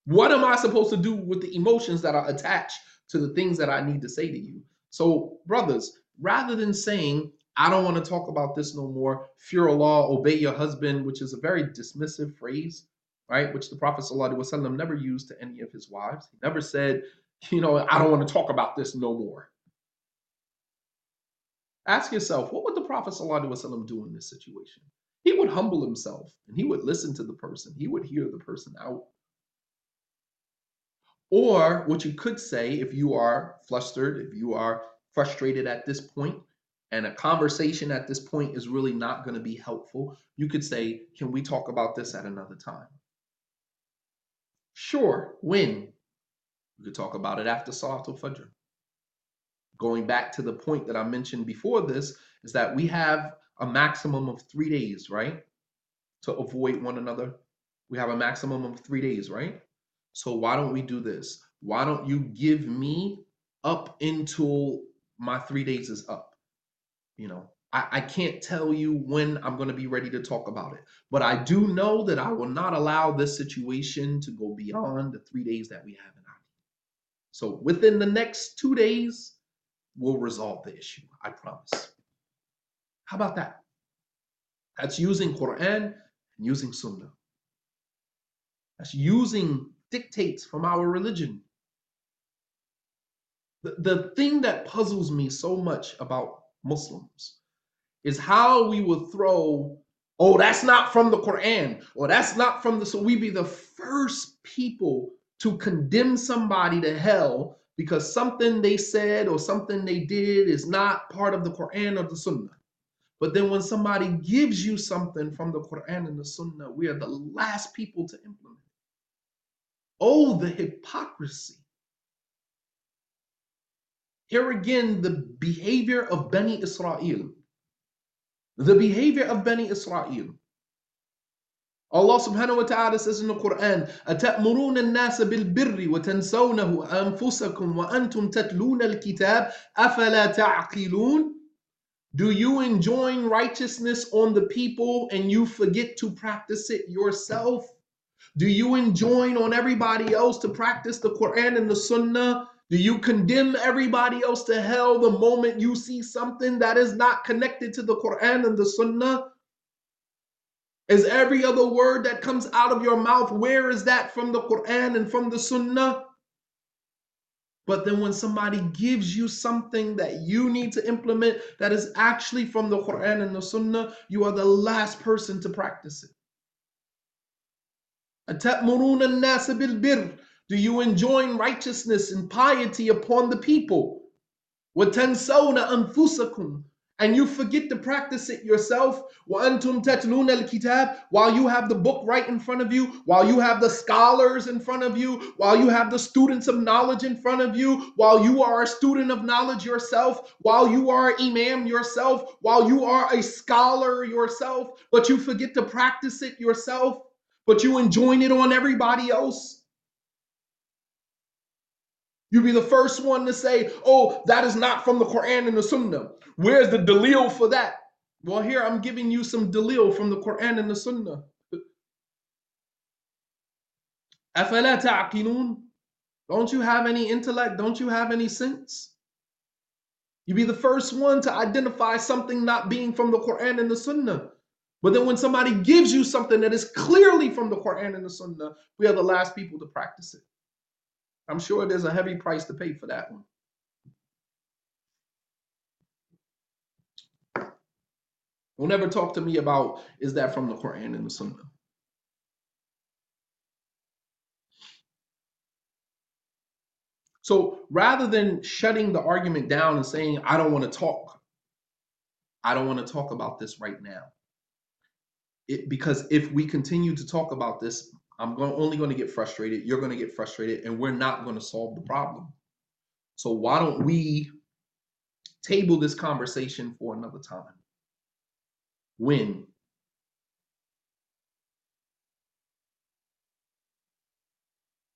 What am I supposed to do with the emotions that are attached to the things that I need to say to you? So, brothers, rather than saying, I don't want to talk about this no more, fear Allah, obey your husband, which is a very dismissive phrase, right? Which the Prophet ﷺ never used to any of his wives. He never said, you know, I don't want to talk about this no more. Ask yourself, what would the Prophet ﷺ do in this situation? He would humble himself and he would listen to the person, he would hear the person out. Or what you could say if you are flustered, if you are frustrated at this point, and a conversation at this point is really not going to be helpful, you could say, Can we talk about this at another time? Sure, when? We could talk about it after Salatul Fajr. Going back to the point that I mentioned before this, is that we have a maximum of three days, right? To avoid one another. We have a maximum of three days, right? So why don't we do this? Why don't you give me up until my three days is up? You know, I, I can't tell you when I'm going to be ready to talk about it, but I do know that I will not allow this situation to go beyond the three days that we have in our. So within the next two days, we'll resolve the issue. I promise. How about that? That's using Quran and using Sunnah. That's using dictates from our religion. The, the thing that puzzles me so much about Muslims is how we will throw, oh, that's not from the Quran, or that's not from the. So we be the first people to condemn somebody to hell because something they said or something they did is not part of the Quran or the Sunnah. But then when somebody gives you something from the Quran and the Sunnah, we are the last people to implement. Oh, the hypocrisy. Here again, the behavior of Bani Israel. The behavior of Bani Israel. Allah subhanahu wa ta'ala says in the Quran, أَتَأْمُرُونَ النَّاسَ بِالْبِرِّ وَتَنْسَوْنَهُ أَنفُسَكُمْ وَأَنْتُمْ تَتْلُونَ الْكِتَابَ أَفَلَا تَعْقِلُونَ Do you enjoin righteousness on the people and you forget to practice it yourself? Do you enjoin on everybody else to practice the Quran and the Sunnah? Do you condemn everybody else to hell the moment you see something that is not connected to the Quran and the Sunnah? Is every other word that comes out of your mouth, where is that from the Quran and from the Sunnah? But then when somebody gives you something that you need to implement that is actually from the Quran and the Sunnah, you are the last person to practice it. أَتَأْمُرُونَ النَّاسَ بِالْبِرِّ Do you enjoin righteousness and piety upon the people? وَتَنْسَوْنَ أَنفُسَكُمْ and you forget to practice it yourself وَأَنْتُمْ تَتْلُونَ الْكِتَابِ while you have the book right in front of you while you have the scholars in front of you while you have the students of knowledge in front of you while you are a student of knowledge yourself while you are imam yourself while you are a scholar yourself but you forget to practice it yourself but you enjoin it on everybody else. You be the first one to say, oh, that is not from the Quran and the Sunnah. Where's the dalil for that? Well, here I'm giving you some dalil from the Quran and the Sunnah. Don't you have any intellect? Don't you have any sense? You be the first one to identify something not being from the Quran and the Sunnah. But then when somebody gives you something that is clearly from the Quran and the Sunnah, we are the last people to practice it. I'm sure there's a heavy price to pay for that one. Don't ever talk to me about is that from the Quran and the Sunnah. So rather than shutting the argument down and saying, I don't want to talk, I don't want to talk about this right now. It, because if we continue to talk about this, I'm going, only going to get frustrated. You're going to get frustrated, and we're not going to solve the problem. So why don't we table this conversation for another time? When?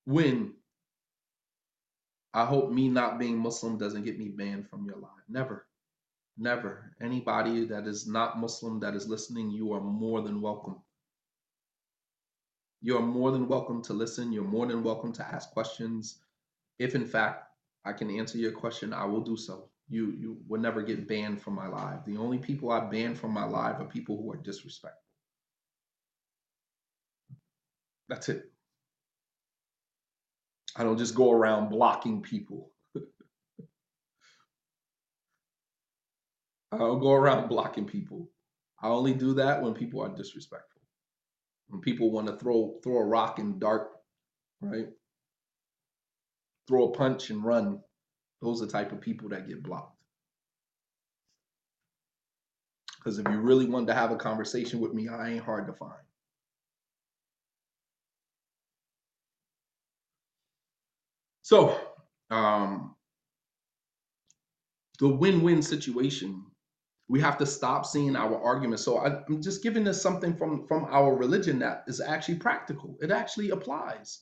When? I hope me not being Muslim doesn't get me banned from your live. Never. Never. Anybody that is not Muslim that is listening, you are more than welcome. You are more than welcome to listen. You're more than welcome to ask questions. If in fact I can answer your question, I will do so. You you will never get banned from my live. The only people I ban from my live are people who are disrespectful. That's it. I don't just go around blocking people. I don't go around blocking people. I only do that when people are disrespectful. When people want to throw throw a rock and dart, right? Throw a punch and run. Those are the type of people that get blocked. Because if you really wanted to have a conversation with me, I ain't hard to find. So, um, the win-win situation we have to stop seeing our arguments. So I, i'm just giving us something from from our religion that is actually practical. It actually applies.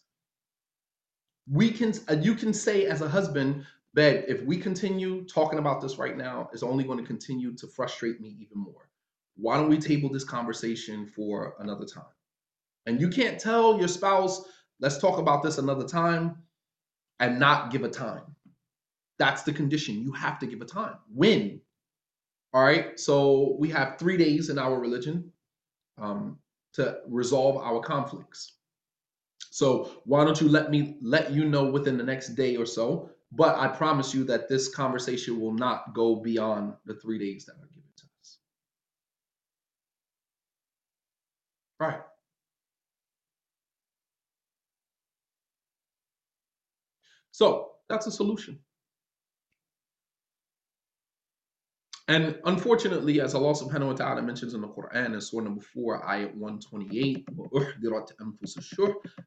We can uh, you can say as a husband babe if we continue talking about this right now it's only going to continue to frustrate me even more. Why don't we table this conversation for another time? And you can't tell your spouse let's talk about this another time and not give a time. That's the condition. You have to give a time. When all right. So we have three days in our religion um, to resolve our conflicts. So why don't you let me let you know within the next day or so? But I promise you that this conversation will not go beyond the three days that are given to us. Right. So that's a solution. And unfortunately, as Allah subhanahu wa ta'ala mentions in the Quran in Surah number 4, ayat 128,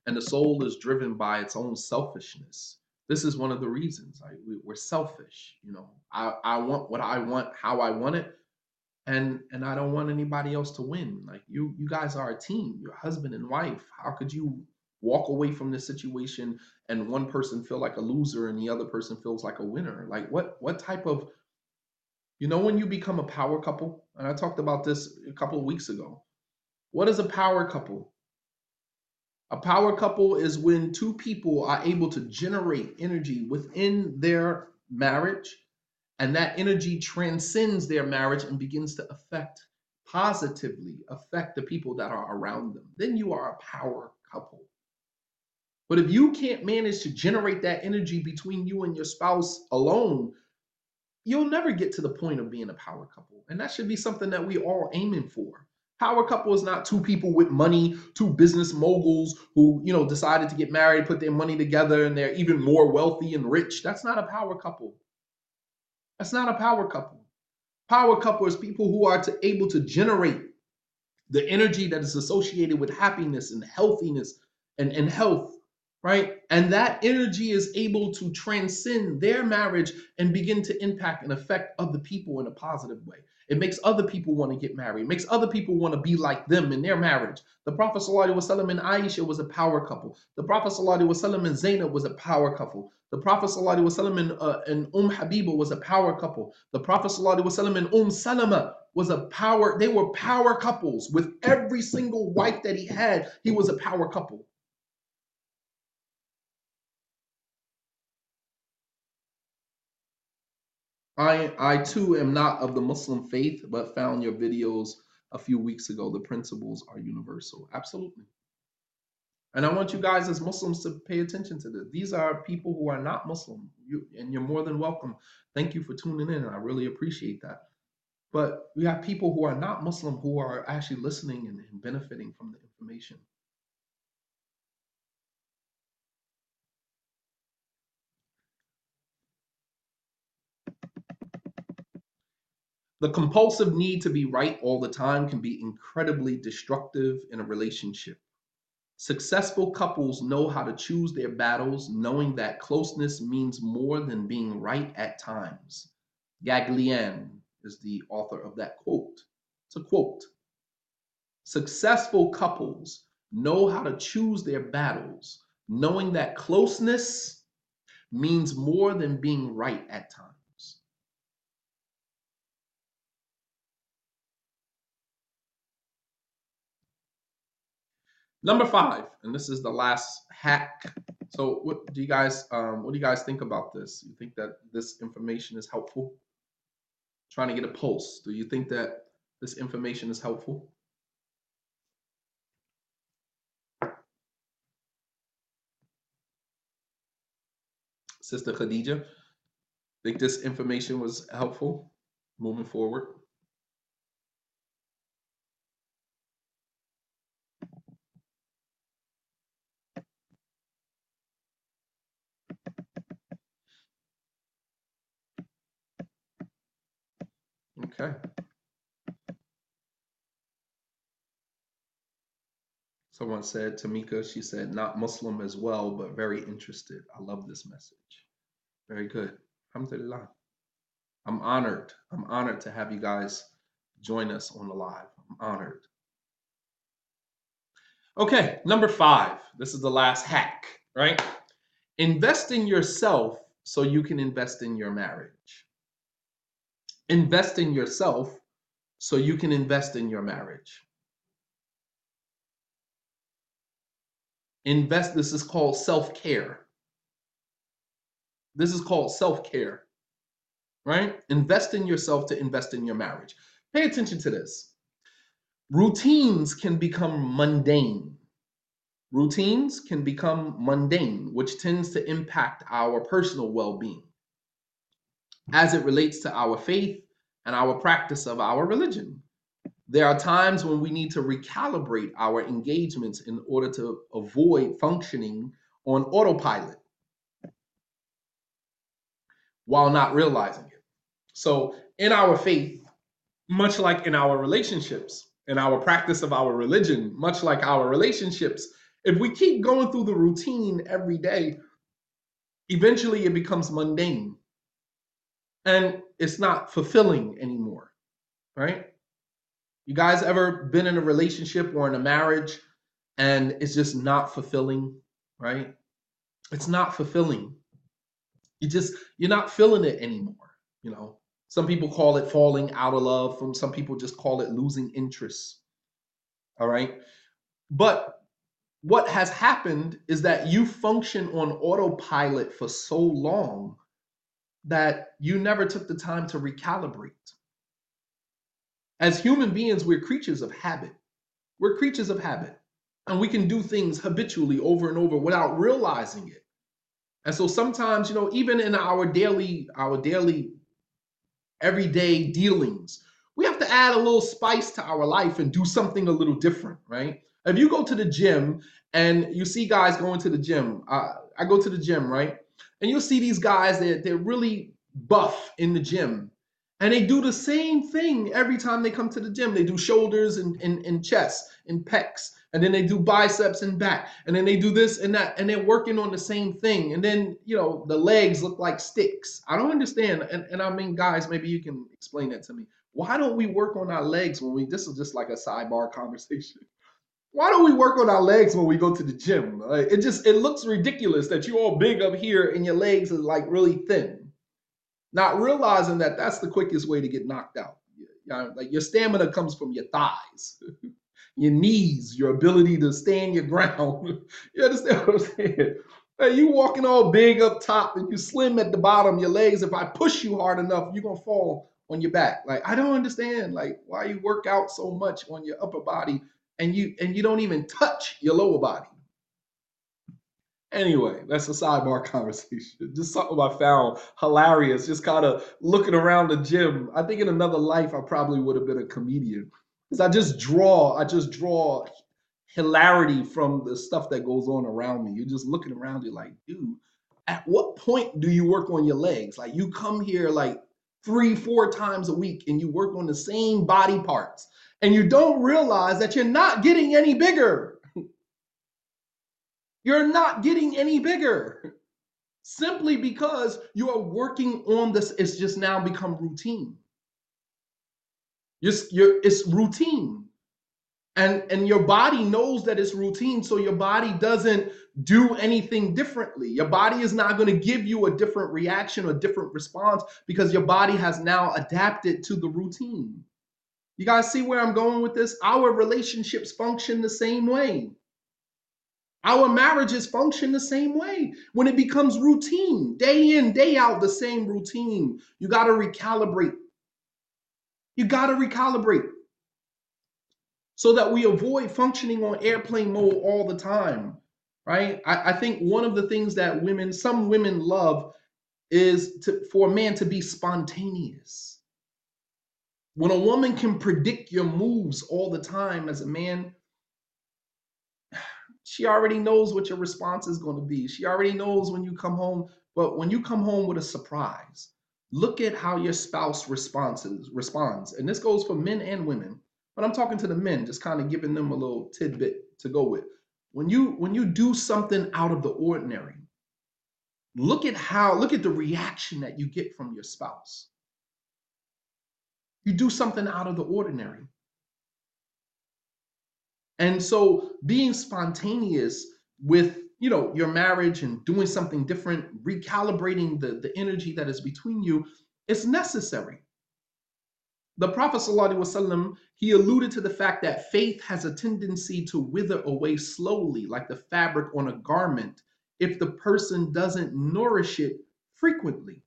and the soul is driven by its own selfishness. This is one of the reasons. We, are selfish. You know, I, I want what I want, how I want it, and and I don't want anybody else to win. Like you, you guys are a team. You're husband and wife. How could you walk away from this situation and one person feel like a loser and the other person feels like a winner? Like what what type of you know, when you become a power couple, and I talked about this a couple of weeks ago. What is a power couple? A power couple is when two people are able to generate energy within their marriage, and that energy transcends their marriage and begins to affect positively affect the people that are around them. Then you are a power couple. But if you can't manage to generate that energy between you and your spouse alone, you'll never get to the point of being a power couple. And that should be something that we all aiming for. Power couple is not two people with money, two business moguls who, you know, decided to get married, put their money together, and they're even more wealthy and rich. That's not a power couple. That's not a power couple. Power couple is people who are to, able to generate the energy that is associated with happiness and healthiness and, and health right? And that energy is able to transcend their marriage and begin to impact and affect other people in a positive way. It makes other people want to get married. It makes other people want to be like them in their marriage. The Prophet ﷺ and Aisha was a power couple. The Prophet ﷺ and Zainab was a power couple. The Prophet ﷺ and, uh, and Umm Habiba was a power couple. The Prophet ﷺ and Umm Salama was a power, they were power couples. With every single wife that he had, he was a power couple. I I too am not of the Muslim faith, but found your videos a few weeks ago. The principles are universal. Absolutely. And I want you guys as Muslims to pay attention to this. These are people who are not Muslim, you, and you're more than welcome. Thank you for tuning in. I really appreciate that. but we have people who are not Muslim who are actually listening and, and benefiting from the information. The compulsive need to be right all the time can be incredibly destructive in a relationship. Successful couples know how to choose their battles, knowing that closeness means more than being right at times. Gaglian is the author of that quote. It's a quote. Successful couples know how to choose their battles, knowing that closeness means more than being right at times. Number five, and this is the last hack. So, what do you guys, um, what do you guys think about this? You think that this information is helpful? Trying to get a pulse. Do you think that this information is helpful? Sister Khadija, think this information was helpful moving forward? Okay. Someone said, Tamika, she said, not Muslim as well, but very interested. I love this message. Very good. Alhamdulillah. I'm honored. I'm honored to have you guys join us on the live. I'm honored. Okay, number five. This is the last hack, right? Invest in yourself so you can invest in your marriage. Invest in yourself so you can invest in your marriage. Invest, this is called self care. This is called self care, right? Invest in yourself to invest in your marriage. Pay attention to this. Routines can become mundane. Routines can become mundane, which tends to impact our personal well being as it relates to our faith and our practice of our religion. There are times when we need to recalibrate our engagements in order to avoid functioning on autopilot while not realizing it. So, in our faith, much like in our relationships, in our practice of our religion, much like our relationships, if we keep going through the routine every day, eventually it becomes mundane and it's not fulfilling anymore, right? You guys ever been in a relationship or in a marriage and it's just not fulfilling, right? It's not fulfilling. You just you're not feeling it anymore, you know. Some people call it falling out of love, from some people just call it losing interest. All right? But what has happened is that you function on autopilot for so long that you never took the time to recalibrate. As human beings, we're creatures of habit. We're creatures of habit. And we can do things habitually over and over without realizing it. And so sometimes, you know, even in our daily, our daily everyday dealings, we have to add a little spice to our life and do something a little different, right? If you go to the gym and you see guys going to the gym, uh, I go to the gym, right? And you'll see these guys that they're, really buff in the gym. And they do the same thing every time they come to the gym. They do shoulders and, and, and chest and pecs. And then they do biceps and back. And then they do this and that. And they're working on the same thing. And then, you know, the legs look like sticks. I don't understand. And, and I mean, guys, maybe you can explain that to me. Why don't we work on our legs when we, this is just like a sidebar conversation why don't we work on our legs when we go to the gym? Like, it just it looks ridiculous that you're all big up here and your legs are like really thin. Not realizing that that's the quickest way to get knocked out. Like your stamina comes from your thighs, your knees, your ability to stand your ground. you understand what I'm saying? Like you walking all big up top and you slim at the bottom. Your legs, if I push you hard enough, you're gonna fall on your back. Like I don't understand, like why you work out so much on your upper body and you and you don't even touch your lower body Anyway, that's a sidebar conversation. Just something I found hilarious. Just kind of looking around the gym. I think in another life I probably would have been a comedian because I just draw. I just draw hilarity from the stuff that goes on around me. You're just looking around. You're like, dude, at what point do you work on your legs? Like you come here like three, four times a week and you work on the same body parts, and you don't realize that you're not getting any bigger you're not getting any bigger simply because you are working on this. It's just now become routine. You're, you're, it's routine. And, and your body knows that it's routine, so your body doesn't do anything differently. Your body is not going to give you a different reaction or different response because your body has now adapted to the routine. You guys see where I'm going with this? Our relationships function the same way. Our marriages function the same way. When it becomes routine, day in, day out, the same routine, you got to recalibrate. You got to recalibrate so that we avoid functioning on airplane mode all the time, right? I, I think one of the things that women, some women love is to, for a man to be spontaneous. When a woman can predict your moves all the time as a man, she already knows what your response is going to be. She already knows when you come home. But when you come home with a surprise, look at how your spouse responses responds. And this goes for men and women. But I'm talking to the men, just kind of giving them a little tidbit to go with. When you when you do something out of the ordinary, look at how look at the reaction that you get from your spouse. You do something out of the ordinary. And so being spontaneous with you know your marriage and doing something different, recalibrating the, the energy that is between you is necessary. The Prophet ﷺ, he alluded to the fact that faith has a tendency to wither away slowly, like the fabric on a garment, if the person doesn't nourish it frequently.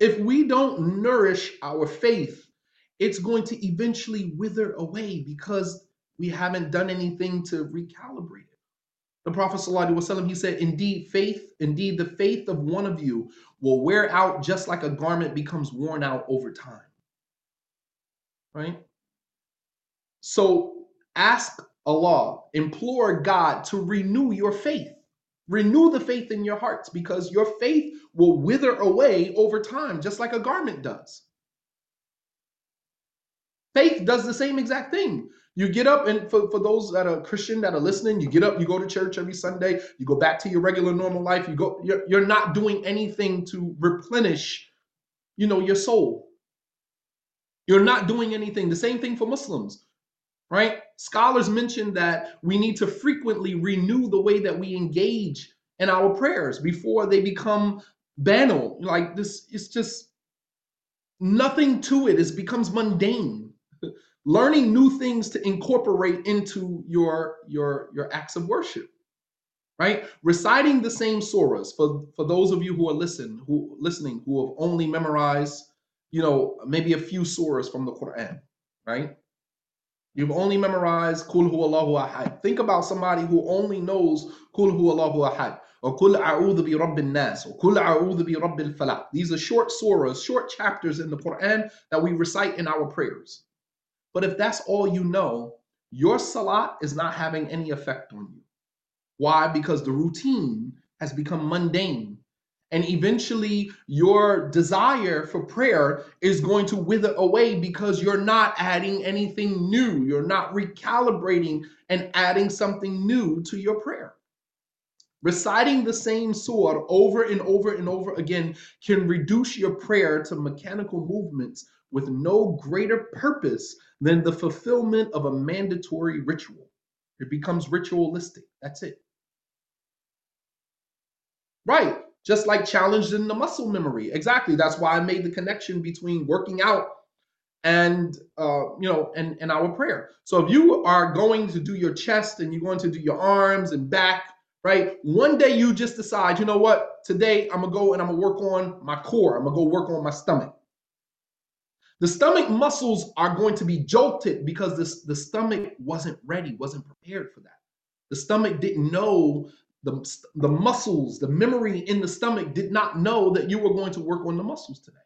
If we don't nourish our faith, it's going to eventually wither away because we haven't done anything to recalibrate it. The Prophet ﷺ, he said, Indeed, faith, indeed, the faith of one of you will wear out just like a garment becomes worn out over time. Right? So ask Allah, implore God to renew your faith. Renew the faith in your hearts because your faith will wither away over time, just like a garment does. Faith does the same exact thing. You get up, and for, for those that are Christian that are listening, you get up, you go to church every Sunday, you go back to your regular normal life. You go, you're, you're not doing anything to replenish, you know, your soul. You're not doing anything. The same thing for Muslims right? Scholars mention that we need to frequently renew the way that we engage in our prayers before they become banal. Like this, it's just nothing to it. It becomes mundane. Learning new things to incorporate into your your your acts of worship, right? Reciting the same surahs for for those of you who are listen who listening who have only memorized, you know, maybe a few surahs from the Quran, right? You've only memorized Kul Allahu Ahad. Think about somebody who only knows Kul Allahu Ahad or Kul A'udhu bi Rabbin Nas or Kul A'udhu bi Rabbil Falaq. These are short surahs, short chapters in the Quran that we recite in our prayers. But if that's all you know, your salat is not having any effect on you. Why? Because the routine has become mundane and eventually, your desire for prayer is going to wither away because you're not adding anything new. You're not recalibrating and adding something new to your prayer. Reciting the same surah over and over and over again can reduce your prayer to mechanical movements with no greater purpose than the fulfillment of a mandatory ritual. It becomes ritualistic. That's it. Right just like challenged in the muscle memory. Exactly. That's why I made the connection between working out and uh, you know and, and our prayer. So if you are going to do your chest and you're going to do your arms and back, right? One day you just decide, you know what? Today I'm gonna go and I'm gonna work on my core. I'm gonna go work on my stomach. The stomach muscles are going to be jolted because this, the stomach wasn't ready, wasn't prepared for that. The stomach didn't know the, the muscles, the memory in the stomach did not know that you were going to work on the muscles today.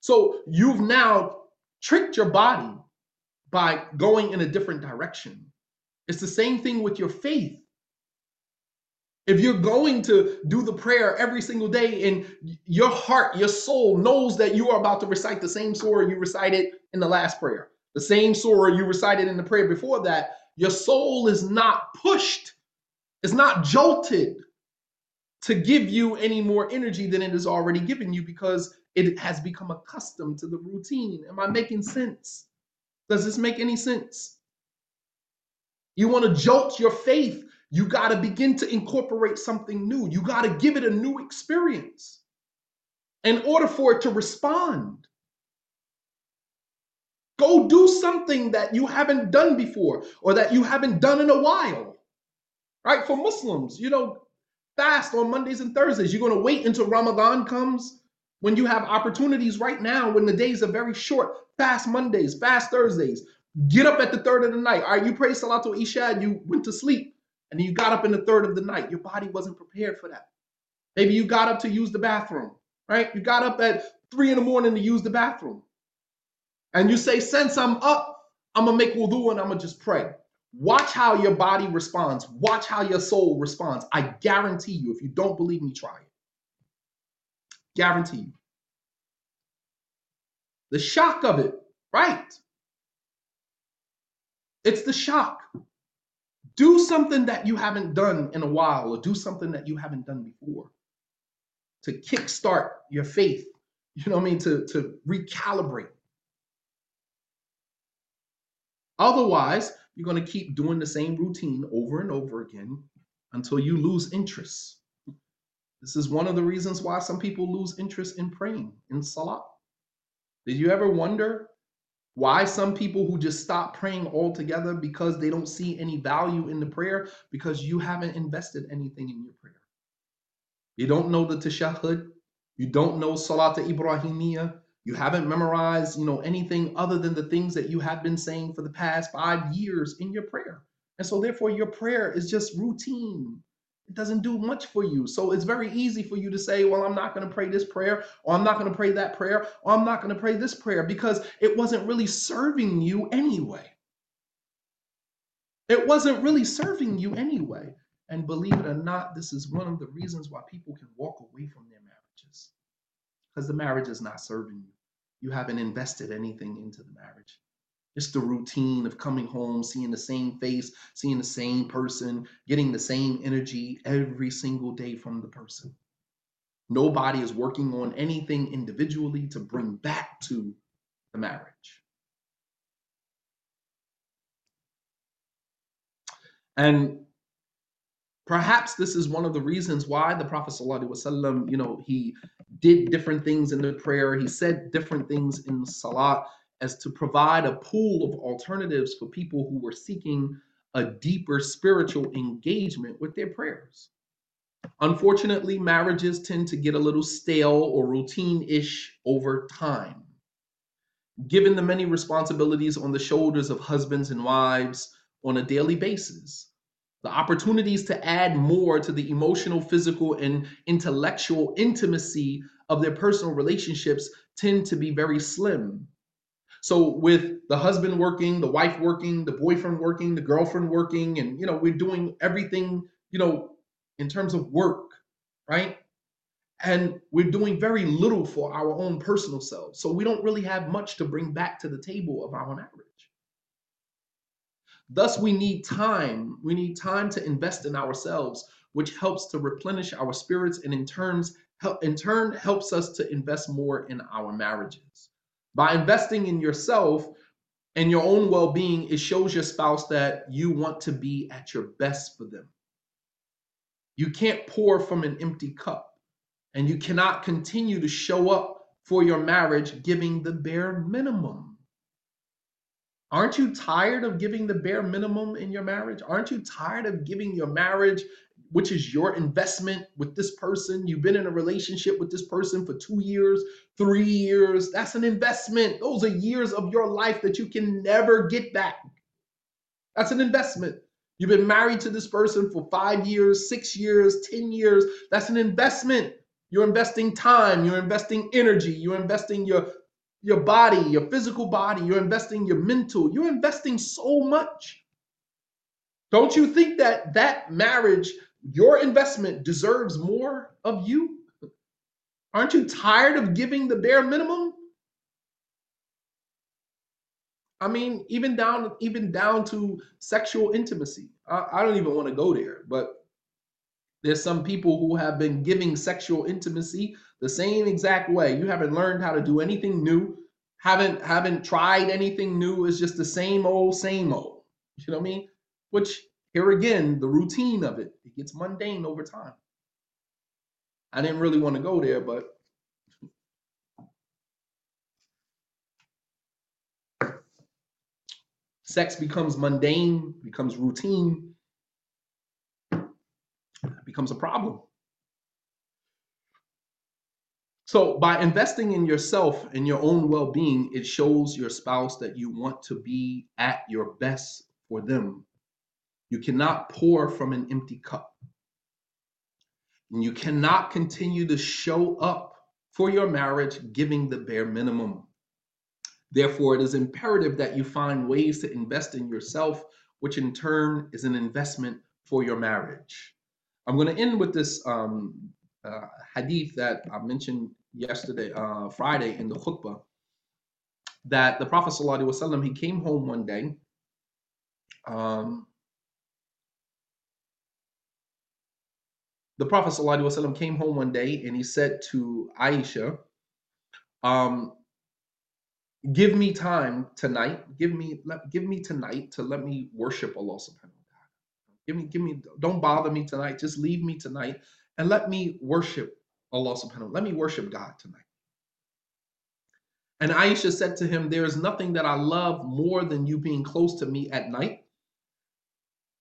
So you've now tricked your body by going in a different direction. It's the same thing with your faith. If you're going to do the prayer every single day and your heart, your soul knows that you are about to recite the same surah you recited in the last prayer, the same surah you recited in the prayer before that, your soul is not pushed, it's not jolted to give you any more energy than it has already given you because it has become accustomed to the routine. Am I making sense? Does this make any sense? You want to jolt your faith, you got to begin to incorporate something new. You got to give it a new experience in order for it to respond. Go do something that you haven't done before or that you haven't done in a while. Right? For Muslims, you know, fast on Mondays and Thursdays. You're going to wait until Ramadan comes when you have opportunities right now when the days are very short. Fast Mondays, fast Thursdays. Get up at the third of the night. All right, you pray Salatul Isha you went to sleep and you got up in the third of the night. Your body wasn't prepared for that. Maybe you got up to use the bathroom, right? You got up at three in the morning to use the bathroom. And you say, since I'm up, I'm gonna make wudu and I'm gonna just pray. Watch how your body responds. Watch how your soul responds. I guarantee you, if you don't believe me, try it. Guarantee you. The shock of it, right? It's the shock. Do something that you haven't done in a while, or do something that you haven't done before to kickstart your faith. You know what I mean? To, to recalibrate. Otherwise, you're going to keep doing the same routine over and over again until you lose interest. This is one of the reasons why some people lose interest in praying, in salah. Did you ever wonder why some people who just stop praying altogether because they don't see any value in the prayer? Because you haven't invested anything in your prayer. You don't know the tashahhud. You don't know Salat Ibrahimiyya. You haven't memorized, you know, anything other than the things that you have been saying for the past five years in your prayer. And so therefore your prayer is just routine. It doesn't do much for you. So it's very easy for you to say, well, I'm not going to pray this prayer, or I'm not going to pray that prayer, or I'm not going to pray this prayer because it wasn't really serving you anyway. It wasn't really serving you anyway. And believe it or not, this is one of the reasons why people can walk away from their marriages because the marriage is not serving you. You haven't invested anything into the marriage. It's the routine of coming home, seeing the same face, seeing the same person, getting the same energy every single day from the person. Nobody is working on anything individually to bring back to the marriage. And perhaps this is one of the reasons why the Prophet ﷺ, you know, he did different things in the prayer. He said different things in the salat as to provide a pool of alternatives for people who were seeking a deeper spiritual engagement with their prayers. Unfortunately, marriages tend to get a little stale or routine ish over time. Given the many responsibilities on the shoulders of husbands and wives on a daily basis, the opportunities to add more to the emotional, physical, and intellectual intimacy of their personal relationships tend to be very slim. So with the husband working, the wife working, the boyfriend working, the girlfriend working, and you know, we're doing everything, you know, in terms of work, right? And we're doing very little for our own personal selves. So we don't really have much to bring back to the table of our marriage. Thus, we need time. We need time to invest in ourselves, which helps to replenish our spirits and in terms in turn helps us to invest more in our marriages. By investing in yourself and your own well being, it shows your spouse that you want to be at your best for them. You can't pour from an empty cup, and you cannot continue to show up for your marriage giving the bare minimum. Aren't you tired of giving the bare minimum in your marriage? Aren't you tired of giving your marriage which is your investment with this person. You've been in a relationship with this person for two years, three years. That's an investment. Those are years of your life that you can never get back. That's an investment. You've been married to this person for five years, six years, 10 years. That's an investment. You're investing time, you're investing energy, you're investing your your body, your physical body, you're investing your mental, you're investing so much. Don't you think that that marriage, your investment deserves more of you? Aren't you tired of giving the bare minimum? I mean, even down even down to sexual intimacy. I, I don't even want to go there, but there's some people who have been giving sexual intimacy the same exact way. You haven't learned how to do anything new, haven't haven't tried anything new. It's just the same old, same old. You know what I mean? Which here again, the routine of it, it gets mundane over time. I didn't really want to go there, but sex becomes mundane, becomes routine, becomes a problem. So, by investing in yourself and your own well being, it shows your spouse that you want to be at your best for them. You cannot pour from an empty cup. And you cannot continue to show up for your marriage giving the bare minimum. Therefore, it is imperative that you find ways to invest in yourself, which in turn is an investment for your marriage. I'm going to end with this um, uh, hadith that I mentioned yesterday, uh, Friday in the khutbah, that the Prophet ﷺ, he came home one day. Um, the Prophet ﷺ came home one day and he said to Aisha, um, give me time tonight, give me give me tonight to let me worship Allah subhanahu. Give me, give me, don't bother me tonight, just leave me tonight and let me worship Allah subhanahu wa. Let me worship God tonight. And Aisha said to him, There is nothing that I love more than you being close to me at night,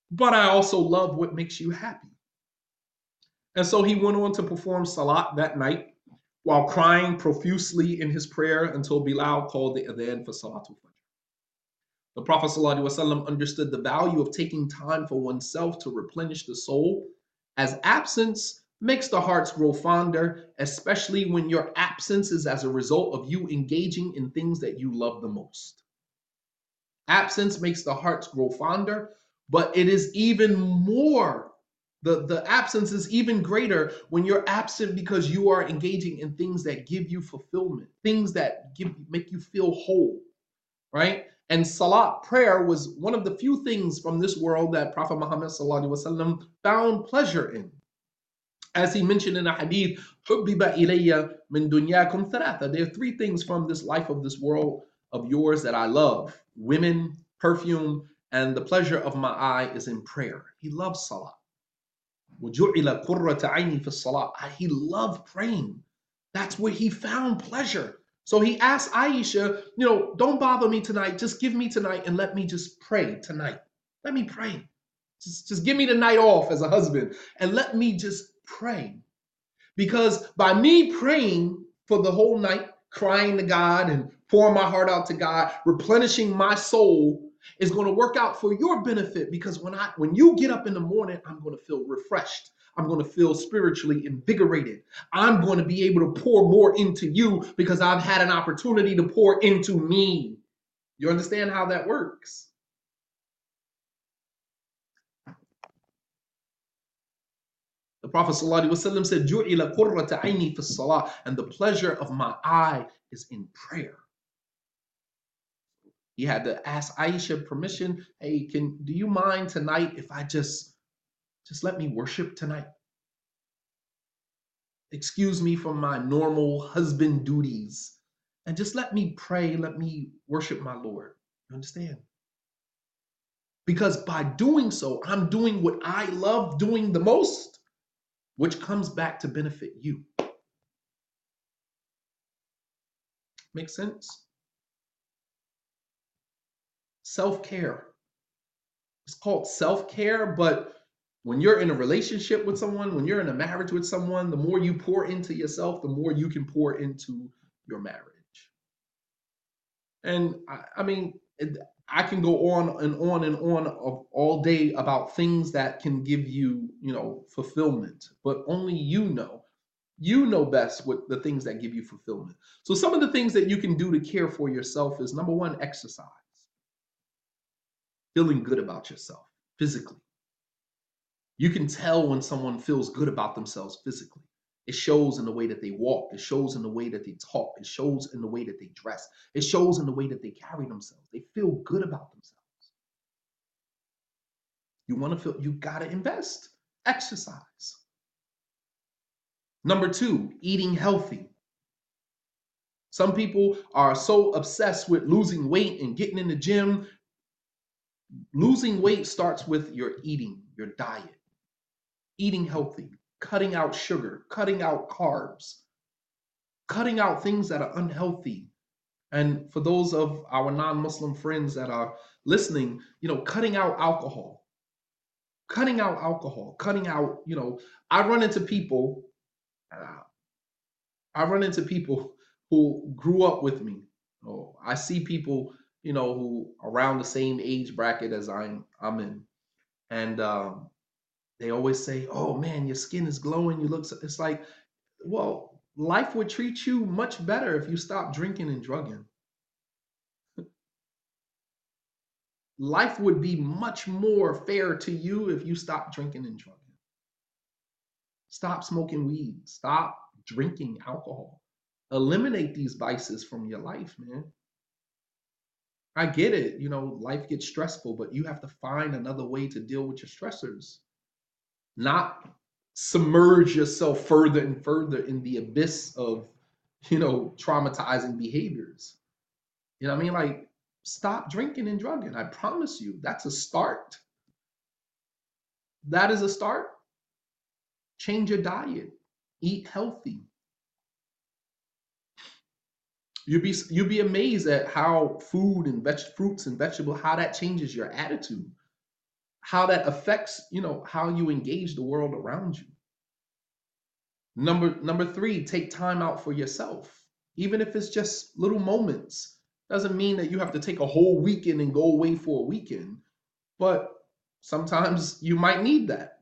but I also love what makes you happy. And so he went on to perform salat that night while crying profusely in his prayer until Bilal called the adhan for Salatul. The Prophet ﷺ understood the value of taking time for oneself to replenish the soul, as absence makes the hearts grow fonder, especially when your absence is as a result of you engaging in things that you love the most. Absence makes the hearts grow fonder, but it is even more the, the absence is even greater when you're absent because you are engaging in things that give you fulfillment, things that give make you feel whole, right? And salat, prayer, was one of the few things from this world that Prophet Muhammad wasallam found pleasure in. As he mentioned in a hadith, min dunyakum There are three things from this life of this world of yours that I love women, perfume, and the pleasure of my eye is in prayer. He loves salat. وَجُعِلَ قُرَّةَ عَيْنِي فِي الصَّلَاةِ He loved praying. That's where he found pleasure. So he asked Aisha, you know, don't bother me tonight. Just give me tonight and let me just pray tonight. Let me pray. Just, just give me the night off as a husband and let me just pray. Because by me praying for the whole night, crying to God and pouring my heart out to God, replenishing my soul, is going to work out for your benefit because when I when you get up in the morning, I'm going to feel refreshed. I'm going to feel spiritually invigorated. I'm going to be able to pour more into you because I've had an opportunity to pour into me. You understand how that works? The Prophet said, fi and the pleasure of my eye is in prayer. He had to ask Aisha permission. Hey, can do you mind tonight if I just just let me worship tonight? Excuse me from my normal husband duties and just let me pray, let me worship my Lord. You understand? Because by doing so, I'm doing what I love doing the most, which comes back to benefit you. Make sense? self care. It's called self care, but When you're in a relationship with someone, when you're in a marriage with someone, the more you pour into yourself, the more you can pour into your marriage. And I, I mean, it, I can go on and on and on of all day about things that can give you, you know, fulfillment, but only you know. You know best what the things that give you fulfillment. So some of the things that you can do to care for yourself is number one, exercise. Feeling good about yourself physically. You can tell when someone feels good about themselves physically. It shows in the way that they walk. It shows in the way that they talk. It shows in the way that they dress. It shows in the way that they carry themselves. They feel good about themselves. You want to feel, you got to invest, exercise. Number two, eating healthy. Some people are so obsessed with losing weight and getting in the gym. Losing weight starts with your eating, your diet, eating healthy, cutting out sugar, cutting out carbs, cutting out things that are unhealthy. And for those of our non Muslim friends that are listening, you know, cutting out alcohol, cutting out alcohol, cutting out, you know, I run into people, I run into people who grew up with me. Oh, I see people, you know, who around the same age bracket as I'm I'm in. And um, they always say, "Oh man, your skin is glowing. You look." So, it's like, well, life would treat you much better if you stopped drinking and drugging. life would be much more fair to you if you stopped drinking and drugging. Stop smoking weed. Stop drinking alcohol. Eliminate these vices from your life, man. I get it. You know, life gets stressful, but you have to find another way to deal with your stressors not submerge yourself further and further in the abyss of, you know, traumatizing behaviors. You know what I mean? Like, stop drinking and drugging. I promise you, that's a start. That is a start. Change your diet, eat healthy. You'd be you'd be amazed at how food and veg, fruits and vegetables how that changes your attitude how that affects, you know, how you engage the world around you. Number number 3, take time out for yourself. Even if it's just little moments. Doesn't mean that you have to take a whole weekend and go away for a weekend, but sometimes you might need that.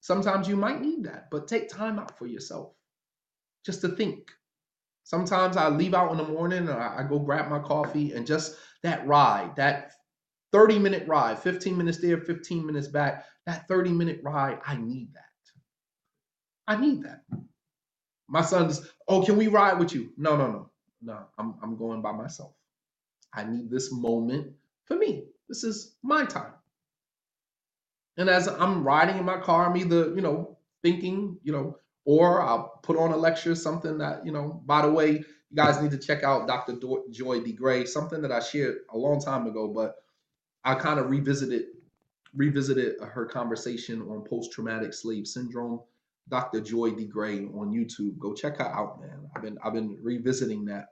Sometimes you might need that, but take time out for yourself just to think. Sometimes I leave out in the morning or I go grab my coffee and just that ride, that 30 minute ride, 15 minutes there, 15 minutes back. That 30 minute ride, I need that. I need that. My son's, oh, can we ride with you? No, no, no. No, I'm, I'm going by myself. I need this moment for me. This is my time. And as I'm riding in my car, I'm either, you know, thinking, you know, or I'll put on a lecture, something that, you know, by the way, you guys need to check out Dr. Joy DeGruy, something that I shared a long time ago, but I kind of revisited revisited her conversation on post traumatic slave syndrome. Dr. Joy DeGruy on YouTube. Go check her out, man. I've been I've been revisiting that.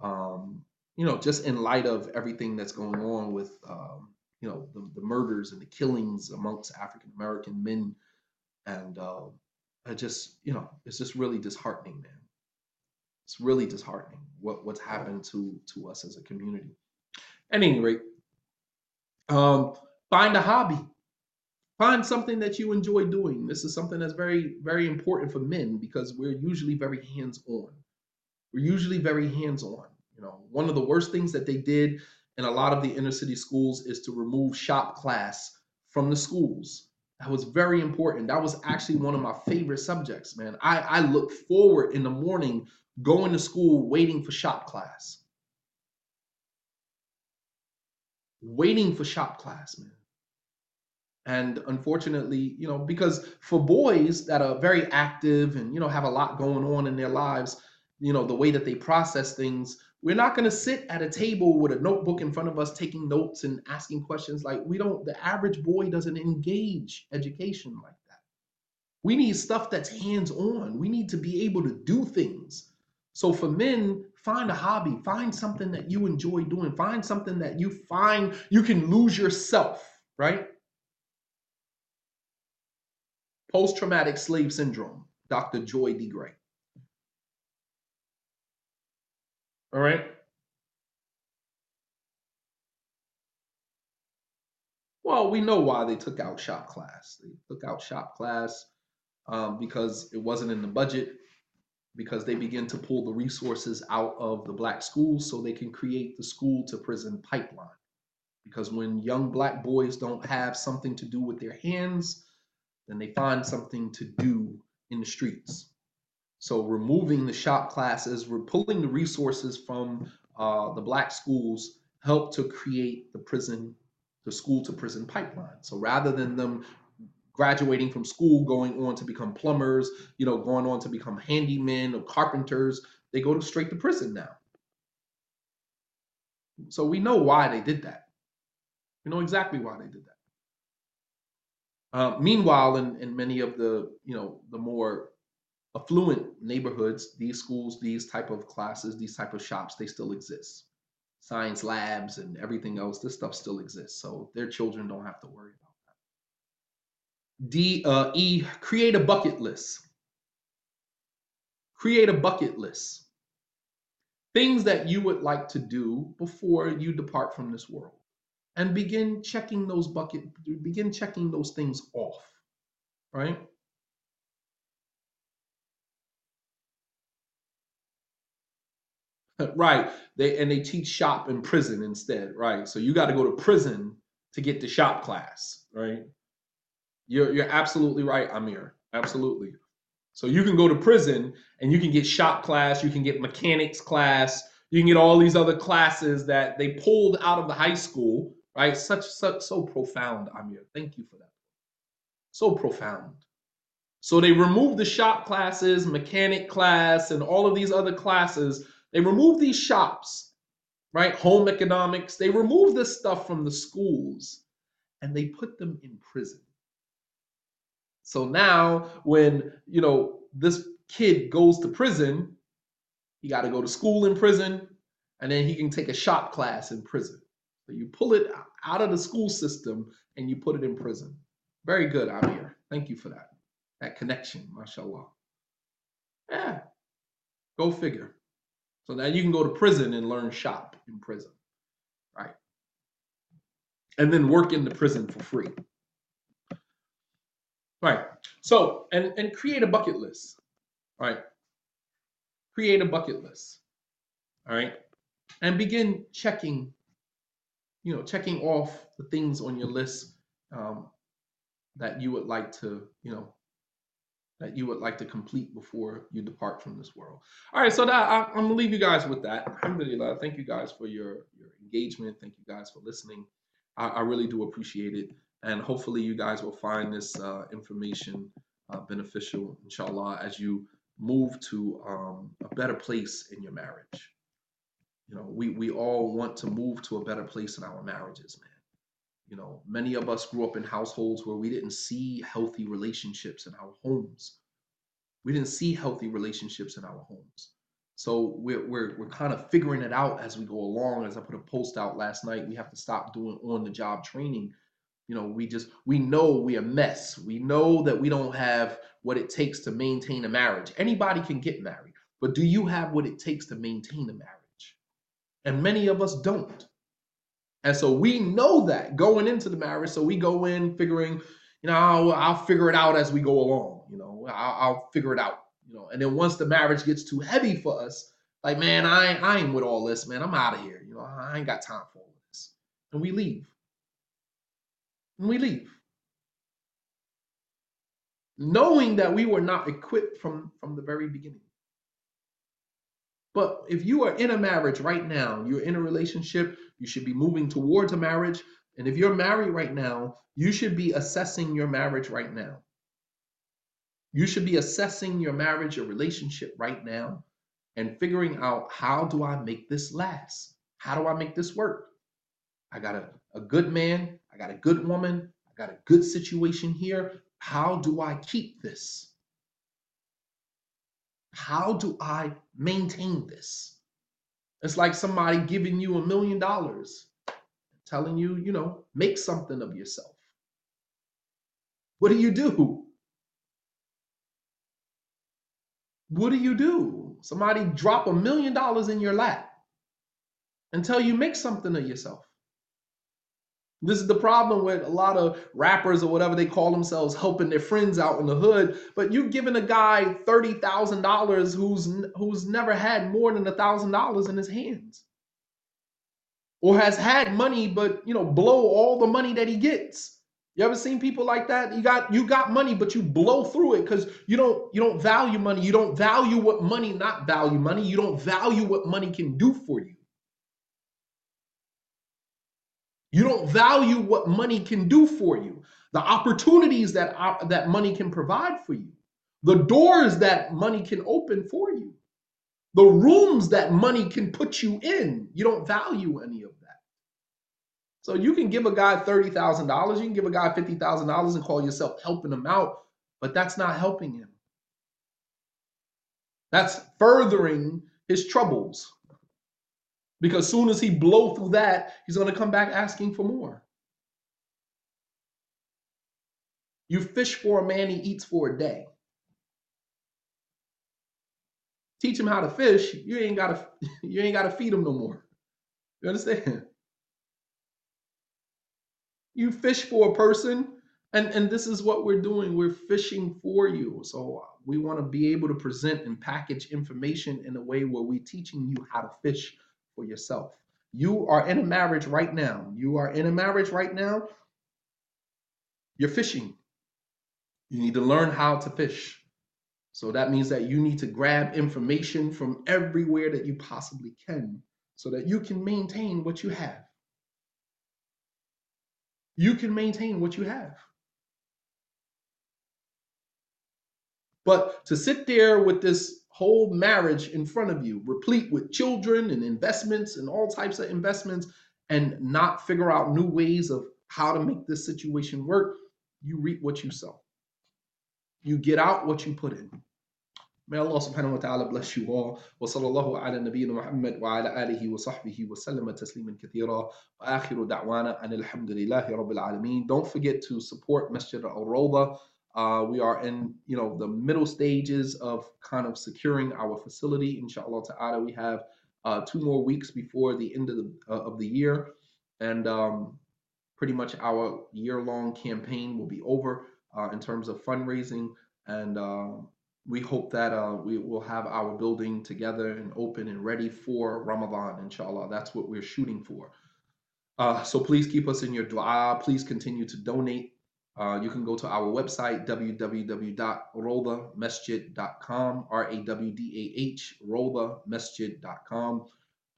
Um, you know, just in light of everything that's going on with um, you know the, the murders and the killings amongst African American men, and uh, I just you know it's just really disheartening, man. It's really disheartening what what's happened to to us as a community. At any rate, um, find a hobby. Find something that you enjoy doing. This is something that's very, very important for men because we're usually very hands-on. We're usually very hands-on. You know, one of the worst things that they did in a lot of the inner city schools is to remove shop class from the schools. That was very important. That was actually one of my favorite subjects, man. I, I look forward in the morning going to school waiting for shop class. Waiting for shop class, man. And unfortunately, you know, because for boys that are very active and, you know, have a lot going on in their lives, you know, the way that they process things, we're not going to sit at a table with a notebook in front of us taking notes and asking questions like we don't, the average boy doesn't engage education like that. We need stuff that's hands on. We need to be able to do things. So for men, find a hobby, find something that you enjoy doing, find something that you find you can lose yourself, right? Post traumatic slave syndrome, Dr. Joy DeGruy. All right. Well, we know why they took out shop class. They took out shop class um, because it wasn't in the budget, because they begin to pull the resources out of the black schools so they can create the school to prison pipeline. Because when young black boys don't have something to do with their hands, then they find something to do in the streets. So removing the shop classes, we're pulling the resources from uh, the black schools, help to create the prison the school to prison pipeline. So rather than them graduating from school, going on to become plumbers, you know, going on to become handymen or carpenters, they go straight to prison now. So we know why they did that. We know exactly why they did that. Uh, meanwhile, in, in many of the, you know, the more affluent neighborhoods, these schools, these type of classes, these type of shops, they still exist science labs and everything else, this stuff still exists. So their children don't have to worry. D uh, E, create a bucket list. Create a bucket list. Things that you would like to do before you depart from this world. And begin checking those bucket, begin checking those things off. Right? right. They and they teach shop in prison instead, right? So you got to go to prison to get the shop class, right? You're you're absolutely right, Amir. Absolutely. So you can go to prison and you can get shop class, you can get mechanics class, you can get all these other classes that they pulled out of the high school, right? Such such so profound, Amir. Thank you for that. So profound. So they removed the shop classes, mechanic class, and all of these other classes they remove these shops, right? Home economics. They remove this stuff from the schools and they put them in prison. So now when, you know, this kid goes to prison, he got to go to school in prison and then he can take a shop class in prison. So you pull it out of the school system and you put it in prison. Very good, Amir. Thank you for that. That connection, mashallah. Yeah. Go figure. So now you can go to prison and learn shop in prison, right? And then work in the prison for free. Right. So and and create a bucket list. Right. Create a bucket list. All right. And begin checking, you know, checking off the things on your list um, that you would like to, you know, that you would like to complete before you depart from this world. All right, so that I, am gonna leave you guys with that. Alhamdulillah. Thank you guys for your your engagement. Thank you guys for listening. I, I really do appreciate it, and hopefully you guys will find this uh, information uh, beneficial, inshallah, as you move to um, a better place in your marriage. You know, we we all want to move to a better place in our marriages, man. You know, many of us grew up in households where we didn't see healthy relationships in our homes. We didn't see healthy relationships in our homes. So we're, we're, we're kind of figuring it out as we go along. As I put a post out last night, we have to stop doing on the job training. You know, we just, we know we're a mess. We know that we don't have what it takes to maintain a marriage. Anybody can get married, but do you have what it takes to maintain a marriage? And many of us don't. And so we know that going into the marriage. So we go in figuring, you know, I'll, I'll figure it out as we go along. You know, I'll, I'll, figure it out. You know, and then once the marriage gets too heavy for us, like, man, I, I ain't with all this, man. I'm out of here. You know, I ain't got time for all this. And we leave. And we leave. Knowing that we were not equipped from, from the very beginning. But if you are in a marriage right now, you're in a relationship, you should be moving towards a marriage. And if you're married right now, you should be assessing your marriage right now. You should be assessing your marriage your relationship right now and figuring out how do I make this last? How do I make this work? I got a, a good man, I got a good woman, I got a good situation here. How do I keep this? How do I maintain this? It's like somebody giving you a million dollars, telling you, you know, make something of yourself. What do you do? What do you do? Somebody drop a million dollars in your lap until you make something of yourself. This is the problem with a lot of rappers or whatever they call themselves helping their friends out in the hood. But you're giving a guy thirty thousand dollars who's who's never had more than a thousand dollars in his hands, or has had money but you know blow all the money that he gets. You ever seen people like that? You got you got money, but you blow through it because you don't you don't value money. You don't value what money not value money. You don't value what money can do for you. You don't value what money can do for you, the opportunities that, uh, that money can provide for you, the doors that money can open for you, the rooms that money can put you in. You don't value any of that. So you can give a guy $30,000, you can give a guy $50,000 and call yourself helping him out, but that's not helping him. That's furthering his troubles. Because soon as he blow through that, he's going to come back asking for more. You fish for a man, he eats for a day. Teach him how to fish, you ain't gotta you ain't gotta feed him no more. You understand? You fish for a person, and, and this is what we're doing. We're fishing for you. So we want to be able to present and package information in a way where we're teaching you how to fish for yourself. You are in a marriage right now. You are in a marriage right now. You're fishing. You need to learn how to fish. So that means that you need to grab information from everywhere that you possibly can so that you can maintain what you have. You can maintain what you have. But to sit there with this whole marriage in front of you, replete with children and investments and all types of investments, and not figure out new ways of how to make this situation work, you reap what you sow. You get out what you put in. May Allah subhanahu wa ta'ala bless you all. Nabiyyina Muhammad wa ala alihi wa sahbihi wa sallama tasliman kathira. Wa akhiru da'wana anil hamdulillahi rabbil alameen. Don't forget to support Masjid al-Rawda. Uh, we are in, you know, the middle stages of kind of securing our facility. Inshallah ta'ala, we have uh, two more weeks before the end of the uh, of the year, and um, pretty much our year-long campaign will be over uh, in terms of fundraising, and um, we hope that uh, we will have our building together and open and ready for Ramadan. Inshallah, that's what we're shooting for. Uh, so please keep us in your dua. Please continue to donate uh, you can go to our website, www.rawdamesjid.com, R A W D A H, rawdamesjid.com.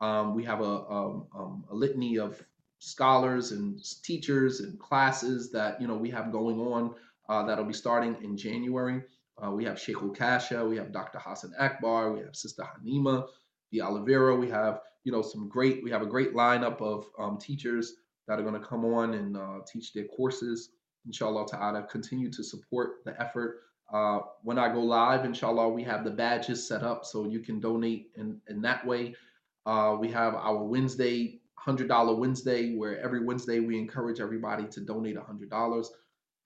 Um, we have a, a, um, um, a, litany of scholars and teachers and classes that you know we have going on uh, that'll be starting in January. Uh, we have Sheikh Kasha, we have Dr. Hassan Akbar, we have Sister Hanima, the Oliveira. We have you know some great. We have a great lineup of um, teachers that are going to come on and uh, teach their courses inshallah ta'ala, continue to support the effort. Uh, when I go live, inshallah, we have the badges set up so you can donate in, in that way. Uh, we have our Wednesday, $100 Wednesday, where every Wednesday we encourage everybody to donate $100.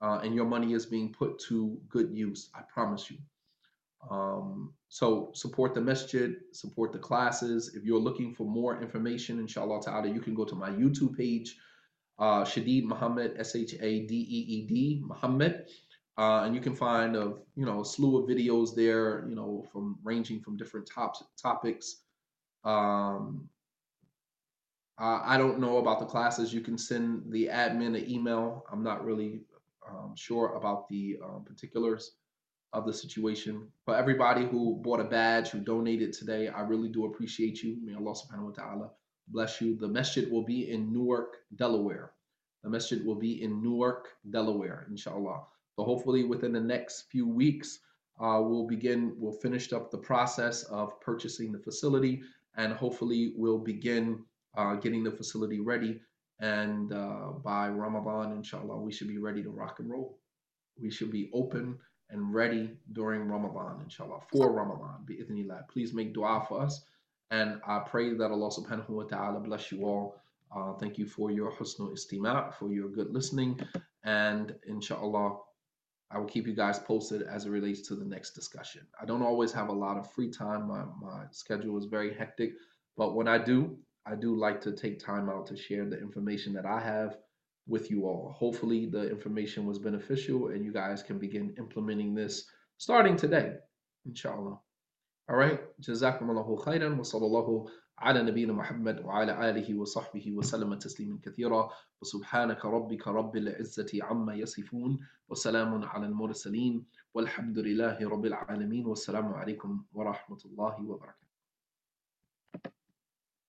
Uh, and your money is being put to good use, I promise you. Um, so support the masjid, support the classes. If you're looking for more information, inshallah ta'ala, you can go to my YouTube page, uh, Shadeed Muhammad, S H A D E E D Muhammad. Uh, and you can find a you know a slew of videos there, you know, from ranging from different top, topics. Um, I don't know about the classes. You can send the admin an email. I'm not really um, sure about the um, particulars of the situation. For everybody who bought a badge, who donated today, I really do appreciate you. May Allah subhanahu wa ta'ala Bless you. The masjid will be in Newark, Delaware. The masjid will be in Newark, Delaware, inshallah. So hopefully within the next few weeks, uh, we'll begin, we'll finish up the process of purchasing the facility and hopefully we'll begin uh, getting the facility ready. And uh, by Ramadan, inshallah, we should be ready to rock and roll. We should be open and ready during Ramadan, inshallah, for Ramadan, bi'ithnillah. Please make dua for us. And I pray that Allah subhanahu wa ta'ala bless you all. Uh, thank you for your husnul istima, for your good listening. And inshallah, I will keep you guys posted as it relates to the next discussion. I don't always have a lot of free time. My, my schedule is very hectic, but when I do, I do like to take time out to share the information that I have with you all. Hopefully, the information was beneficial and you guys can begin implementing this starting today, inshallah. All right. الله خيرا وصلى الله على نبينا محمد وعلى آله وصحبه وسلم تسليما كثيرا وسبحانك ربك رب العزة عما يصفون وسلام على المرسلين والحمد لله رب العالمين والسلام عليكم ورحمة الله وبركاته